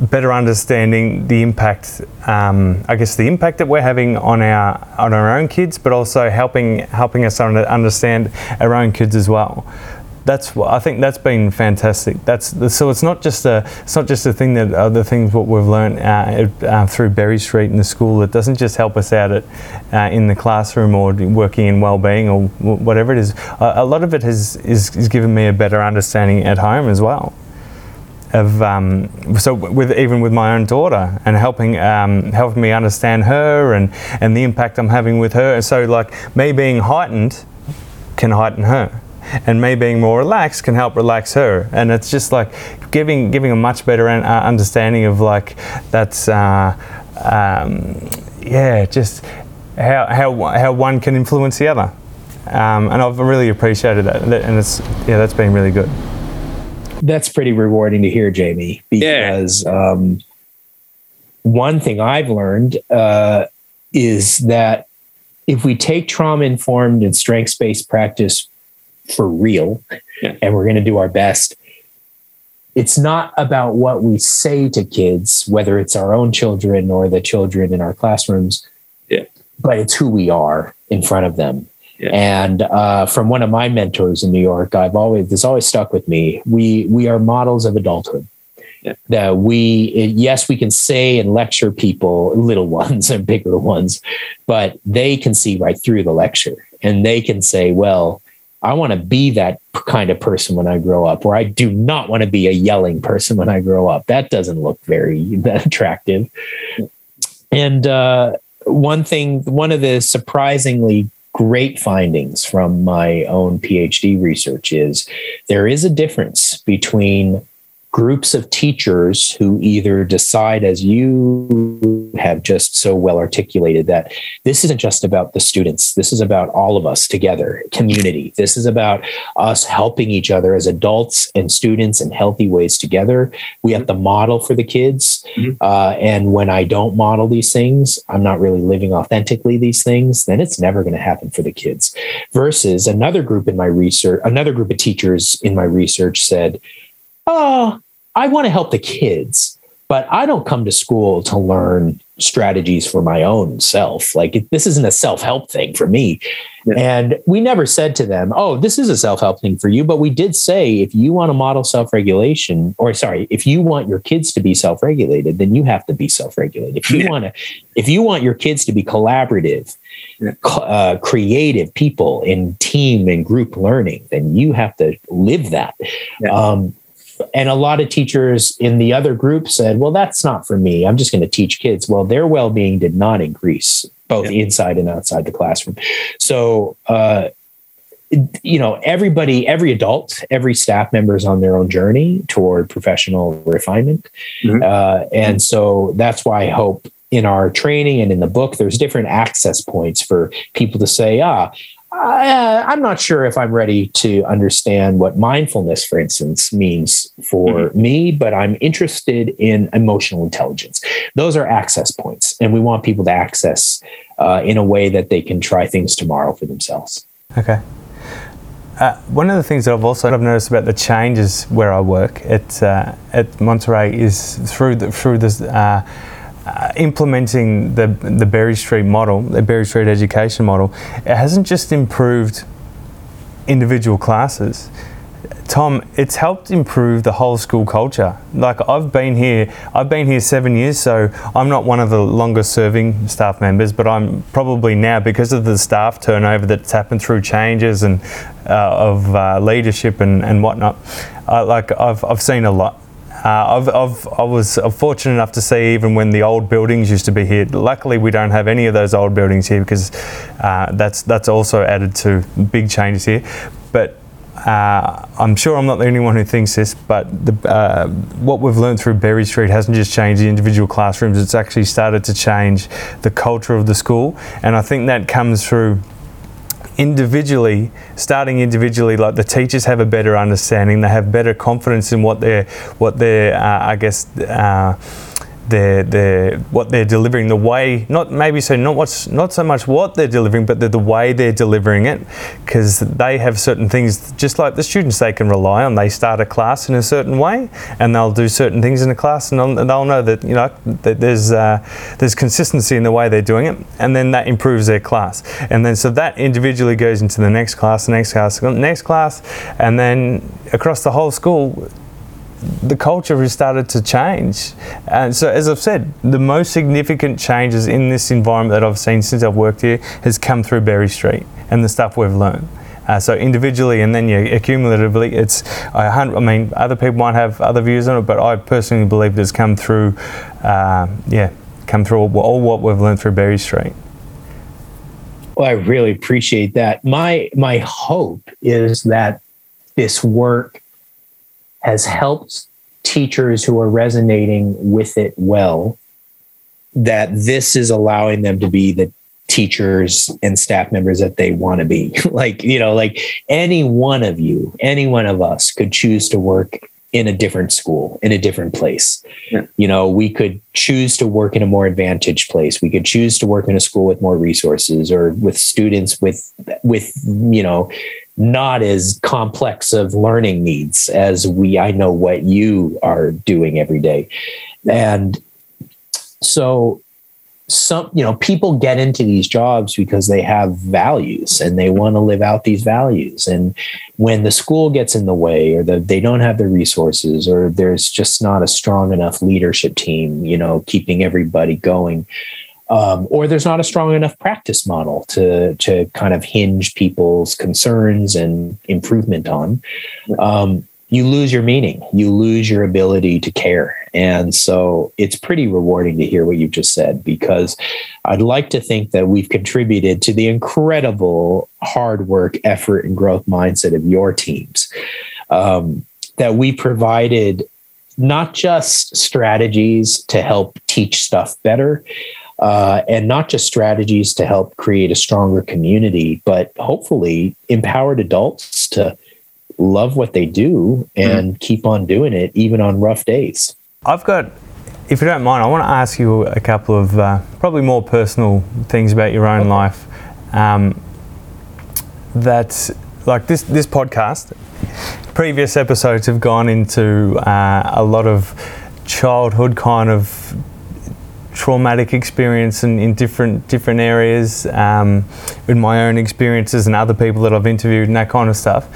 better understanding the impact, um, I guess, the impact that we're having on our on our own kids, but also helping helping us understand our own kids as well. That's I think. That's been fantastic. That's so. It's not just a. It's not just a thing that other things what we've learned uh, uh, through Berry Street in the school. It doesn't just help us out at uh, in the classroom or working in well-being or whatever it is. A, a lot of it has is, is given me a better understanding at home as well of um, so with even with my own daughter and helping um, helping me understand her and and the impact I'm having with her. And so like me being heightened can heighten her, and me being more relaxed can help relax her. And it's just like giving giving a much better uh, understanding of like that's uh, um, yeah just how how how one can influence the other. Um, and I've really appreciated that, and it's yeah, that's been really good that's pretty rewarding to hear, Jamie, because yeah. um, one thing I've learned uh, is that if we take trauma informed and strengths based practice for real, yeah. and we're going to do our best, it's not about what we say to kids, whether it's our own children or the children in our classrooms, yeah. but it's who we are in front of them. Yeah. And uh, from one of my mentors in New York, I've always this always stuck with me. We we are models of adulthood. Yeah. That we yes we can say and lecture people, little ones and bigger ones, but they can see right through the lecture and they can say, well, I want to be that kind of person when I grow up, or I do not want to be a yelling person when I grow up. That doesn't look very attractive. And uh, one thing, one of the surprisingly great findings from my own PhD research is there is a difference between groups of teachers who either decide, as you have just so well articulated, that this isn't just about the students, this is about all of us together, community. This is about us helping each other as adults and students in healthy ways together. We have to model for the kids. Mm-hmm. Uh, and when I don't model these things, I'm not really living authentically these things, then it's never going to happen for the kids. Versus another group in my research, another group of teachers in my research said, oh, I want to help the kids, but I don't come to school to learn strategies for my own self. Like this isn't a self help thing for me. Yeah. And we never said to them, oh, this is a self help thing for you. But we did say if you want to model self regulation, or sorry, if you want your kids to be self regulated, then you have to be self regulated. If you yeah. want to, if you want your kids to be collaborative, yeah. uh, creative people in team and group learning, then you have to live that. Um, and a lot of teachers in the other group said, well, that's not for me. I'm just going to teach kids. Well, their well being did not increase both yeah. inside and outside the classroom. So, uh, you know, everybody, every adult, every staff member is on their own journey toward professional refinement. Mm-hmm. Uh, and so that's why I hope in our training and in the book, there's different access points for people to say, ah, uh, I'm not sure if I'm ready to understand what mindfulness, for instance, means for mm-hmm. me, but I'm interested in emotional intelligence. Those are access points, and we want people to access uh, in a way that they can try things tomorrow for themselves. Okay. Uh, one of the things that I've also I've noticed about the changes where I work at uh, at Monterey is through the, through this uh, implementing the the Berry Street model, the Berry Street education model, it hasn't just improved individual classes. Tom, it's helped improve the whole school culture. Like I've been here, I've been here seven years, so I'm not one of the longest serving staff members, but I'm probably now because of the staff turnover that's happened through changes and uh, of uh, leadership and, and whatnot. Uh, like I've, I've seen a lot uh, I've, I've, i was fortunate enough to see even when the old buildings used to be here. Luckily, we don't have any of those old buildings here because uh, that's that's also added to big changes here. But uh, I'm sure I'm not the only one who thinks this, but the, uh, what we've learned through Berry Street hasn't just changed the individual classrooms, it's actually started to change the culture of the school. And I think that comes through individually, starting individually, like the teachers have a better understanding, they have better confidence in what they're, what they're, uh, I guess, uh, their their what they're delivering, the way not maybe so not what's not so much what they're delivering, but the, the way they're delivering it, because they have certain things just like the students they can rely on. They start a class in a certain way, and they'll do certain things in a class, and they'll, they'll know that you know that there's uh, there's consistency in the way they're doing it, and then that improves their class, and then so that individually goes into the next class, the next class, the next class, and then across the whole school the culture has started to change. And so, as I've said, the most significant changes in this environment that I've seen since I've worked here has come through Berry Street and the stuff we've learned. Uh, so individually and then yeah, accumulatively, it's I, I, mean other people might have other views on it, but I personally believe it's come through, uh, yeah, come through all, all what we've learned through Berry Street. Well, I really appreciate that. My my hope is that this work has helped teachers who are resonating with it well that this is allowing them to be the teachers and staff members that they want to be. Like you know like any one of you any one of us could choose to work in a different school in a different place. Yeah. you know we could choose to work in a more advantaged place. We could choose to work in a school with more resources or with students with with you know not as complex of learning needs as we I know what you are doing every day. And so some you know people get into these jobs because they have values and they want to live out these values and when the school gets in the way or the, they don't have the resources or there's just not a strong enough leadership team you know keeping everybody going um, or there's not a strong enough practice model to to kind of hinge people's concerns and improvement on. Um, you lose your meaning, you lose your ability to care. And so it's pretty rewarding to hear what you've just said because I'd like to think that we've contributed to the incredible hard work, effort, and growth mindset of your teams. Um, that we provided not just strategies to help teach stuff better, uh, and not just strategies to help create a stronger community, but hopefully empowered adults to love what they do and mm-hmm. keep on doing it even on rough days. I've got, if you don't mind, I want to ask you a couple of uh, probably more personal things about your own okay. life. Um, that, like this, this podcast, previous episodes have gone into uh, a lot of childhood kind of traumatic experience in, in different different areas, um, with my own experiences and other people that I've interviewed and that kind of stuff.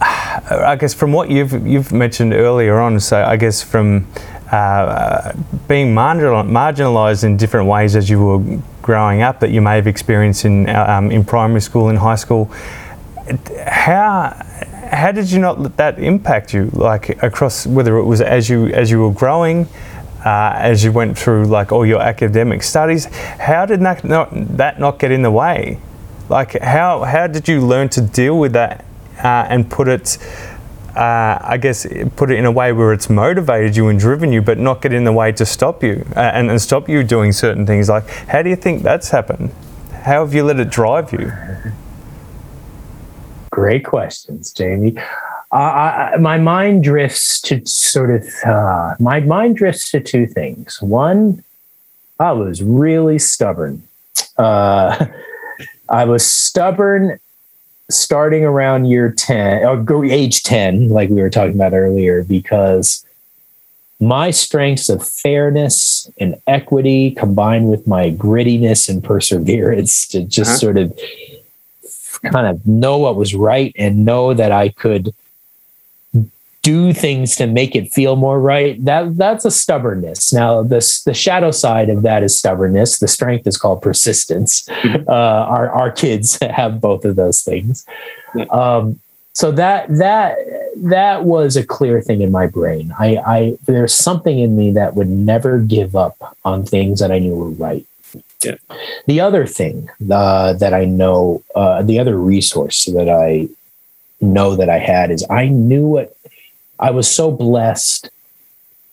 I guess from what you've you've mentioned earlier on, so I guess from uh, being marginalised in different ways as you were growing up that you may have experienced in um, in primary school, in high school. How how did you not let that impact you? Like across whether it was as you as you were growing, uh, as you went through like all your academic studies, how did that not, that not get in the way? Like how how did you learn to deal with that uh, and put it? Uh, I guess put it in a way where it's motivated you and driven you, but not get in the way to stop you uh, and, and stop you doing certain things. Like, how do you think that's happened? How have you let it drive you? Great questions, Jamie. Uh, I, my mind drifts to sort of uh, my mind drifts to two things. One, I was really stubborn. Uh, I was stubborn starting around year 10 or age 10 like we were talking about earlier because my strengths of fairness and equity combined with my grittiness and perseverance to just uh-huh. sort of kind of know what was right and know that I could do things to make it feel more right that that's a stubbornness. Now the, the shadow side of that is stubbornness. The strength is called persistence. Mm-hmm. uh, our, our kids have both of those things. Um, so that that that was a clear thing in my brain. I, I there's something in me that would never give up on things that i knew were right. Yeah. The other thing uh, that I know, uh, the other resource that I know that I had is I knew what I was so blessed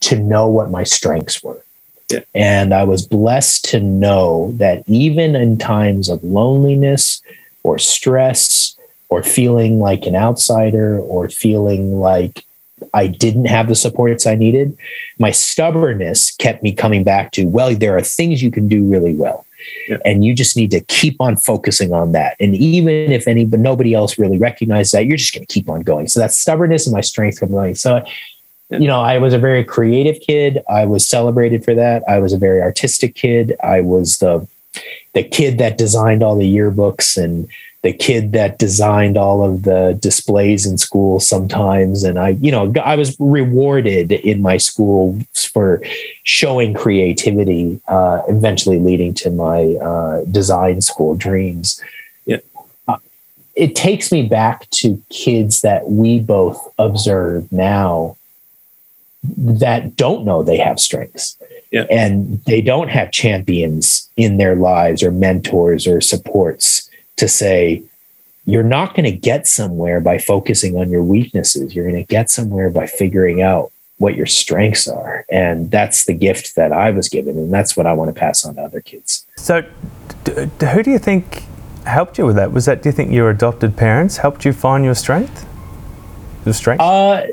to know what my strengths were. Yeah. And I was blessed to know that even in times of loneliness or stress or feeling like an outsider or feeling like I didn't have the supports I needed, my stubbornness kept me coming back to, well, there are things you can do really well. Yeah. And you just need to keep on focusing on that. And even if any, but nobody else really recognizes that, you're just going to keep on going. So that stubbornness and my strength come going. So, you know, I was a very creative kid. I was celebrated for that. I was a very artistic kid. I was the the kid that designed all the yearbooks and the kid that designed all of the displays in school sometimes and i you know i was rewarded in my school for showing creativity uh, eventually leading to my uh, design school dreams yeah. Uh, it takes me back to kids that we both observe now that don't know they have strengths yeah. and they don't have champions in their lives or mentors or supports to say, you're not going to get somewhere by focusing on your weaknesses. You're going to get somewhere by figuring out what your strengths are. And that's the gift that I was given. And that's what I want to pass on to other kids. So, d- d- who do you think helped you with that? Was that, do you think your adopted parents helped you find your strength? Your strength? Uh,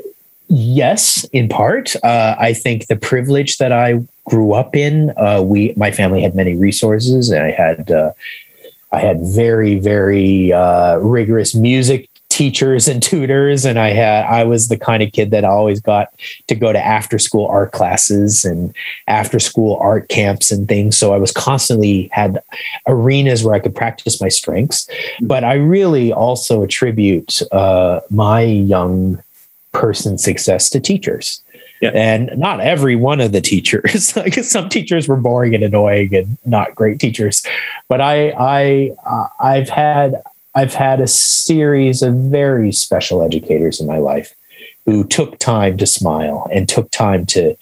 yes, in part. Uh, I think the privilege that I grew up in, uh, we, my family had many resources and I had, uh, I had very, very uh, rigorous music teachers and tutors and i had i was the kind of kid that always got to go to after school art classes and after school art camps and things. So i was constantly had arenas where i could practice my strengths. But i really also attribute uh, my young person success to teachers yeah. And not every one of the teachers. like some teachers were boring and annoying and not great teachers, but I I uh, I've had I've had a series of very special educators in my life who took time to smile and took time to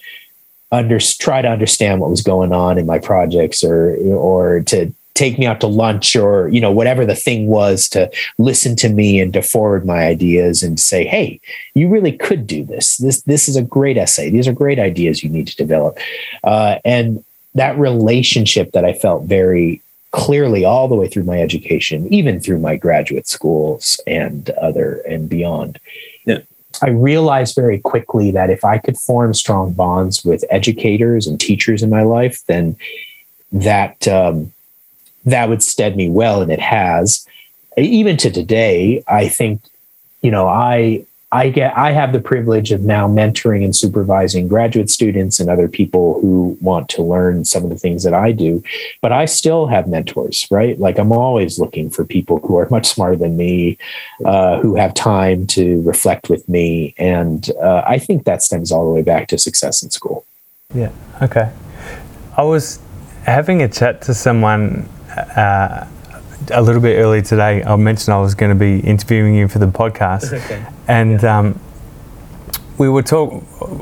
under try to understand what was going on in my projects or or to take me out to lunch or you know whatever the thing was to listen to me and to forward my ideas and say hey you really could do this. This this is a great essay. These are great ideas you need to develop. Uh, and that relationship that i felt very clearly all the way through my education even through my graduate schools and other and beyond yeah. I realized very quickly that if I could form strong bonds with educators and teachers in my life, then that um, that would stead me well, and it has. Even to today, I think, you know, I I get I have the privilege of now mentoring and supervising graduate students and other people who want to learn some of the things that I do, but I still have mentors, right? Like I'm always looking for people who are much smarter than me, uh, who have time to reflect with me, and uh, I think that stems all the way back to success in school. Yeah. Okay. I was having a chat to someone. Uh, a little bit earlier today, I mentioned I was going to be interviewing you for the podcast, okay. and yeah. um, we were talk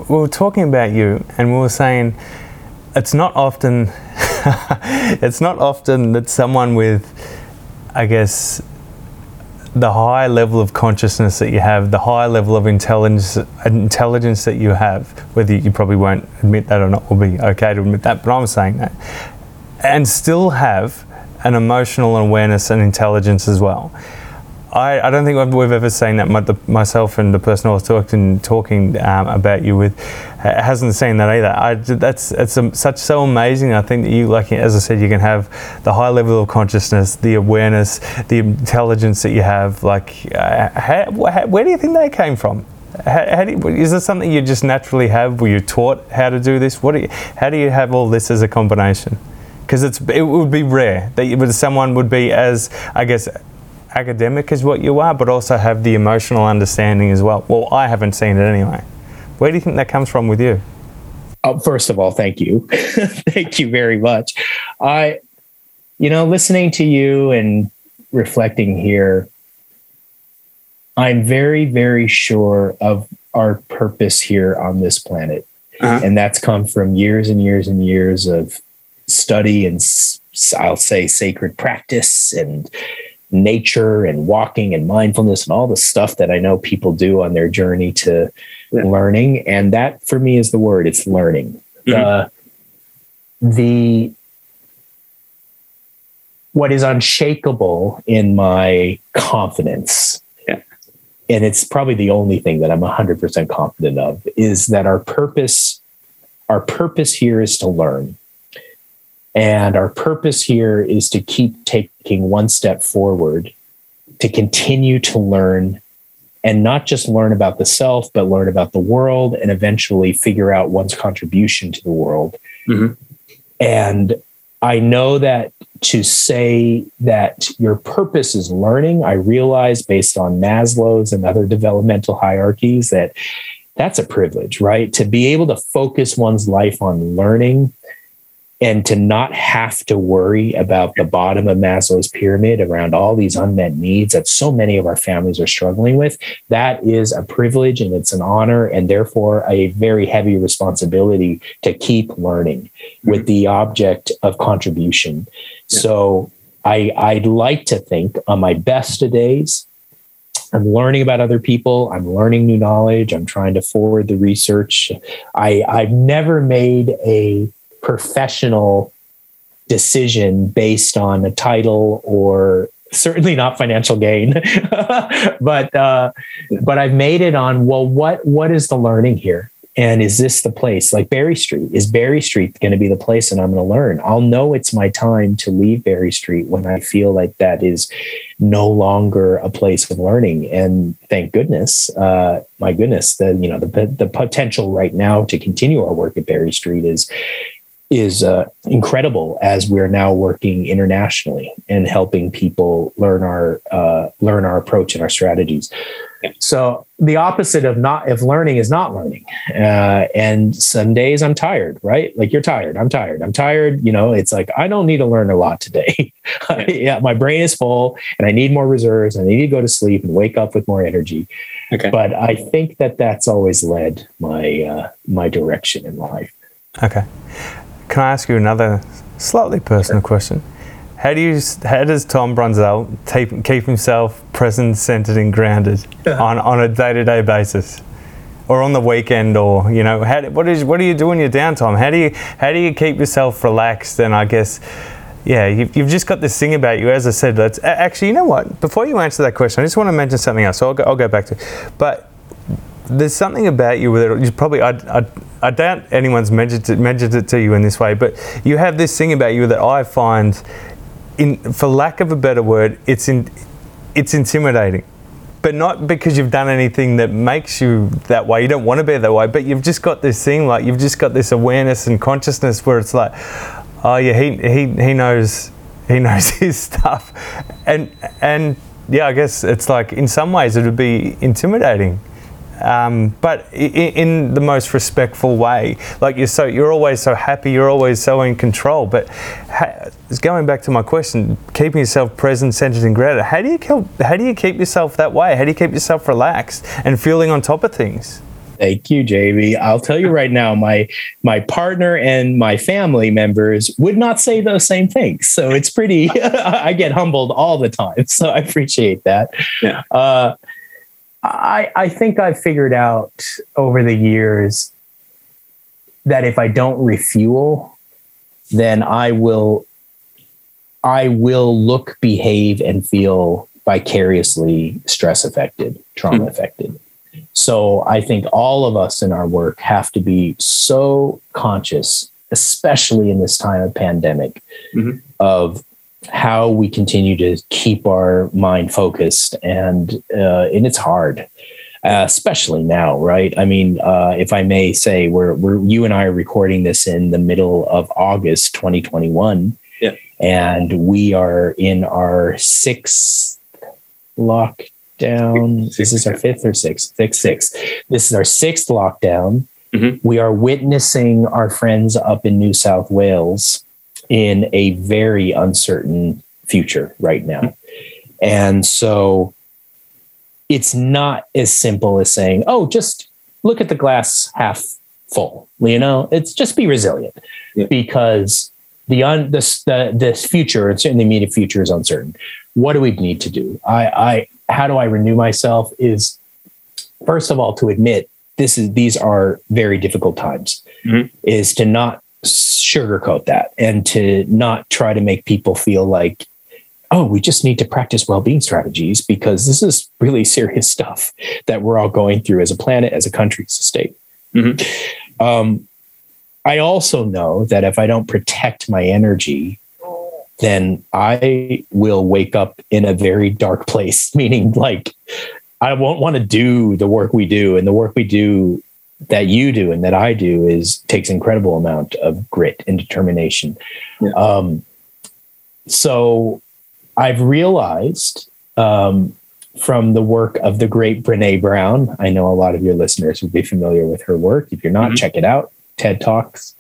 we were talking about you, and we were saying it's not often it's not often that someone with, I guess, the high level of consciousness that you have, the high level of intelligence intelligence that you have, whether you probably won't admit that or not, will be okay to admit that, but I'm saying that, and still have an emotional awareness and intelligence as well. I, I don't think we've ever seen that. My, the, myself and the person I was talking talking um, about you with hasn't seen that either. I, that's it's a, such so amazing. I think that you, like as I said, you can have the high level of consciousness, the awareness, the intelligence that you have. Like, uh, how, where do you think they came from? How, how you, is this something you just naturally have? Were you taught how to do this? What do you, how do you have all this as a combination? Because it's it would be rare that someone would be as I guess academic as what you are, but also have the emotional understanding as well. Well, I haven't seen it anyway. Where do you think that comes from with you? Oh, first of all, thank you, thank you very much. I, you know, listening to you and reflecting here, I'm very, very sure of our purpose here on this planet. Uh-huh. And that's come from years and years and years of study and I'll say sacred practice and nature and walking and mindfulness and all the stuff that I know people do on their journey to yeah. learning. And that for me is the word it's learning. Mm-hmm. Uh, the what is unshakable in my confidence yeah. and it's probably the only thing that i'm 100% confident of is that our purpose our purpose here is to learn and our purpose here is to keep taking one step forward, to continue to learn and not just learn about the self, but learn about the world and eventually figure out one's contribution to the world. Mm-hmm. And I know that to say that your purpose is learning, I realize based on Maslow's and other developmental hierarchies that that's a privilege, right? To be able to focus one's life on learning and to not have to worry about the bottom of Maslow's pyramid around all these unmet needs that so many of our families are struggling with, that is a privilege and it's an honor and therefore a very heavy responsibility to keep learning mm-hmm. with the object of contribution. So I, I'd like to think on my best of days, I'm learning about other people. I'm learning new knowledge. I'm trying to forward the research. I, I've never made a professional decision based on a title or certainly not financial gain. But uh, but i've made it on well what what is the learning here? And is this the place? Like berry street is berry street going to be the place and i'm going to learn? I'll know it's my time to leave berry street when i feel like that is no longer a place of learning. And thank goodness uh, my goodness the you know the, the potential right now to continue our work at berry street is is uh, incredible as we're now working internationally and helping people learn our uh, learn our approach and our strategies. So the opposite of not if learning is not learning, uh, and some days I'm tired, right? Like you're tired, I'm tired, I'm tired. You know, it's like I don't need to learn a lot today. yeah, my brain is full, and I need more reserves. And I need to go to sleep and wake up with more energy. Okay. But I think that that's always led my uh, my direction in life. Okay. Can I ask you another slightly personal question? How do you how does Tom Brunzell keep, keep himself present, centered, and grounded uh-huh. on, on a day to day basis, or on the weekend, or you know, how, what is what do you do in your downtime? How do you how do you keep yourself relaxed? And I guess, yeah, you've, you've just got this thing about you. As I said, let's actually, you know what? Before you answer that question, I just want to mention something else. So I'll go, I'll go back to, it. but there's something about you that you probably I, I, I doubt anyone's mentioned it, mentioned it to you in this way, but you have this thing about you that I find, in for lack of a better word, it's in, it's intimidating. but not because you've done anything that makes you that way. You don't want to be that way, but you've just got this thing like you've just got this awareness and consciousness where it's like, oh yeah, he he he knows he knows his stuff, and and yeah, I guess it's like in some ways it would be intimidating um, but in, in, the most respectful way. Like you're so you're always so happy, you're always so in control. But ha- going back to my question, keeping yourself present, centered, and grounded. How do you keep, how do you keep yourself that way? How do you keep yourself relaxed and feeling on top of things? Thank you, JB. I'll tell you right now, my my partner and my family members would not say those same things. So it's pretty. I get humbled all the time. So I appreciate that. Yeah. Uh, I, I think I've figured out over the years that if I don't refuel, then I will I will look, behave, and feel vicariously stress affected, trauma mm-hmm. affected. So I think all of us in our work have to be so conscious, especially in this time of pandemic, mm-hmm. of how we continue to keep our mind focused and uh, and it's hard uh, especially now right? I mean uh, if i may say we're, we're you and i are recording this in the middle of august 2021 yeah. and we are in our sixth lockdown. This is our fifth or sixth? Sixth sixth. This is our sixth lockdown. Mm-hmm. we are witnessing our friends up in new south wales in a very uncertain future right now. And so it's not as simple as saying, oh, just look at the glass half full. You know, it's just be resilient yeah. because the un this the this future and certainly the immediate future is uncertain. What do we need to do? I I how do I renew myself is first of all to admit this is these are very difficult times mm-hmm. is to not sugarcoat that and to not try to make people feel like, oh, we just need to practice well being strategies because this is really serious stuff that we're all going through as a planet, as a country, as a state. Mm-hmm. Um, I also know that if I don't protect my energy, then I will wake up in a very dark place, meaning like I won't want to do the work we do. And the work we do that you do and that I do is takes incredible amount of grit and determination. Yeah. Um, so I've realized um, from the work of the great Brene Brown. I know a lot of your listeners would be familiar with her work. If you're not, mm-hmm. check it out. TED Talks.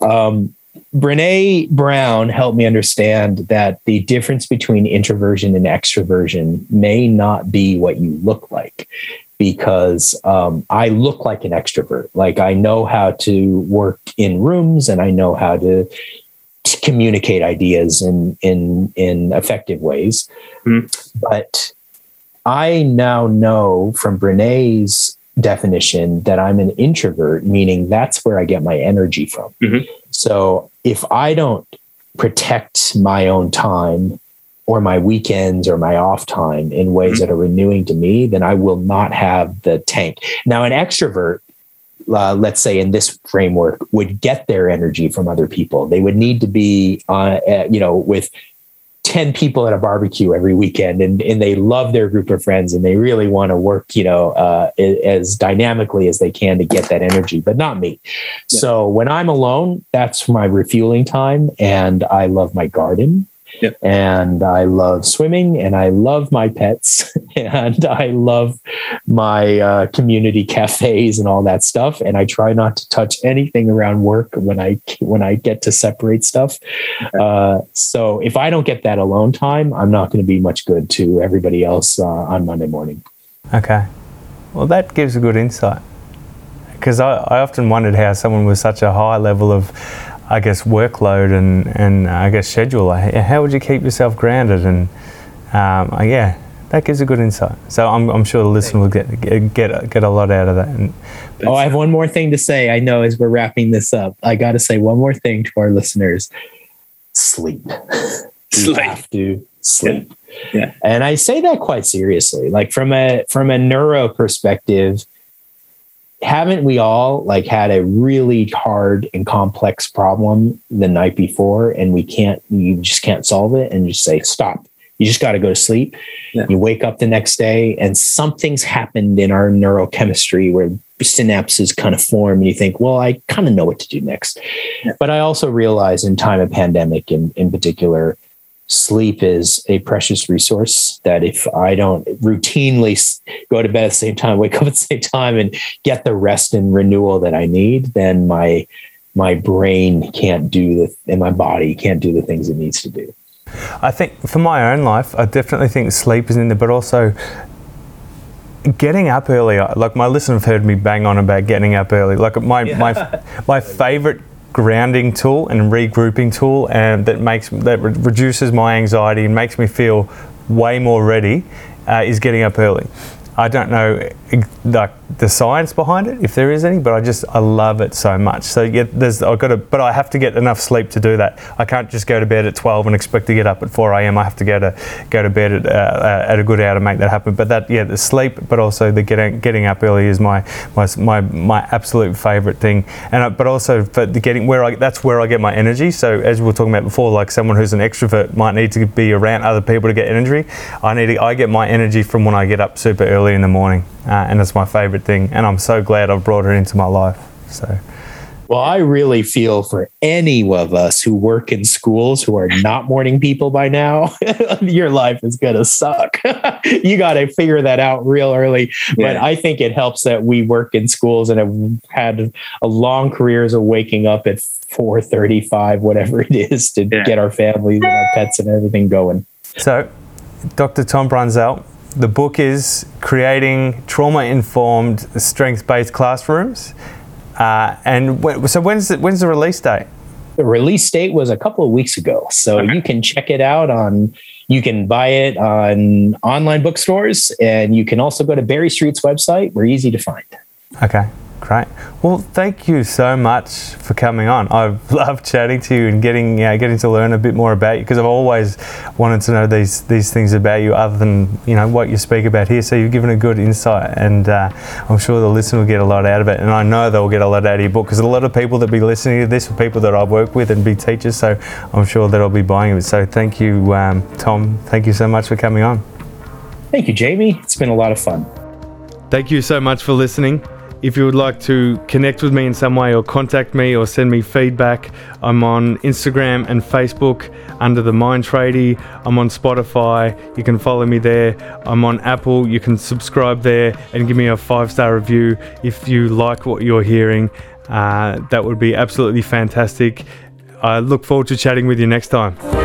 Um, Brene Brown helped me understand that the difference between introversion and extroversion may not be what you look like because um, I look like an extrovert. Like I know how to work in rooms and I know how to, to communicate ideas in in in effective ways. Mm. But I now know from Brene's definition that I'm an introvert, meaning that's where I get my energy from. Mm-hmm. So if I don't protect my own time or my weekends or my off time in ways mm-hmm. that are renewing to me, then I will not have the tank. Now, an extrovert, uh, let's say in this framework, would get their energy from other people. They would need to be, uh, uh, you know, with 10 people at a barbecue every weekend and, and they love their group of friends and they really want to work you know uh, as dynamically as they can to get that energy but not me yeah. so when i'm alone that's my refueling time and i love my garden Yep. And I love swimming and I love my pets and I love my uh, community cafes and all that stuff. And I try not to touch anything around work when I when I get to separate stuff. Okay. Uh, so if I don't get that alone time, I'm not going to be much good to everybody else uh, on Monday morning. Okay. Well, that gives a good insight because I, I often wondered how someone with such a high level of I guess workload and and uh, I guess schedule. How would you keep yourself grounded? And um, uh, yeah, that gives a good insight. So I'm, I'm sure the listener will get get get a lot out of that. And, oh, I have one more thing to say. I know as we're wrapping this up, I got to say one more thing to our listeners: sleep. sleep. You have to sleep. Yeah. yeah. And I say that quite seriously. Like from a from a neuro perspective, haven't we all like had a really hard and complex problem the night before and we can't you just can't solve it and you just say stop You just got to go to sleep. Yeah. You wake up the next day and something's happened in our neurochemistry where synapses kind of form and you think, well, I kind of know what to do next. Yeah. But I also realize in time of pandemic in, in particular, sleep is a precious resource that if I don't routinely go to bed at the same time, wake up at the same time and get the rest and renewal that I need, then my my brain can't do the and my body can't do the things it needs to do. I think for my own life, I definitely think sleep is in there, but also getting up early. Like my listeners have heard me bang on about getting up early. Like my yeah. my my favorite grounding tool and regrouping tool, and that makes that re- reduces my anxiety and makes me feel way more ready. Uh, is getting up early. I don't know like the science behind it, if there is any, but I just I love it so much. So yeah, there's I've got to, but I have to get enough sleep to do that. I can't just go to bed at 12 and expect to get up at 4 a.m. I have to go to go to bed at, uh, at a good hour to make that happen. But that yeah, the sleep, but also the getting getting up early is my my my, my absolute favorite thing. And I, but also for the getting where I that's where I get my energy. So as we were talking about before, like someone who's an extrovert might need to be around other people to get energy. I need to, I get my energy from when I get up super early in the morning uh, and it's my favorite thing. And I'm so glad I've brought her into my life. So. Well, I really feel for any of us who work in schools who are not morning people by now, your life is going to suck. you got to figure that out real early. Yeah. But I think it helps that we work in schools and have had a long careers of waking up at 4:35 whatever it is to yeah. get our families and our pets and everything going. So, Dr. Tom Brunzell, the book is Creating Trauma Informed Strength Based Classrooms. Uh, and when, so when's the, when's the release date? The release date was a couple of weeks ago. So okay. you can check it out on, you can buy it on online bookstores and you can also go to Berry Street's website. We're easy to find. Okay. Great. Well, thank you so much for coming on. I've loved chatting to you and getting you know, getting to learn a bit more about you because I've always wanted to know these these things about you other than you know what you speak about here. So you've given a good insight, and uh, I'm sure the listener will get a lot out of it. And I know they'll get a lot out of your book because a lot of people that be listening to this are people that I work with and be teachers. So I'm sure that I'll be buying it. So thank you, um, Tom. Thank you so much for coming on. Thank you, Jamie. It's been a lot of fun. Thank you so much for listening. If you would like to connect with me in some way or contact me or send me feedback, I'm on Instagram and Facebook under the Mind Tradie. I'm on Spotify. You can follow me there. I'm on Apple. You can subscribe there and give me a five star review if you like what you're hearing. Uh, that would be absolutely fantastic. I look forward to chatting with you next time.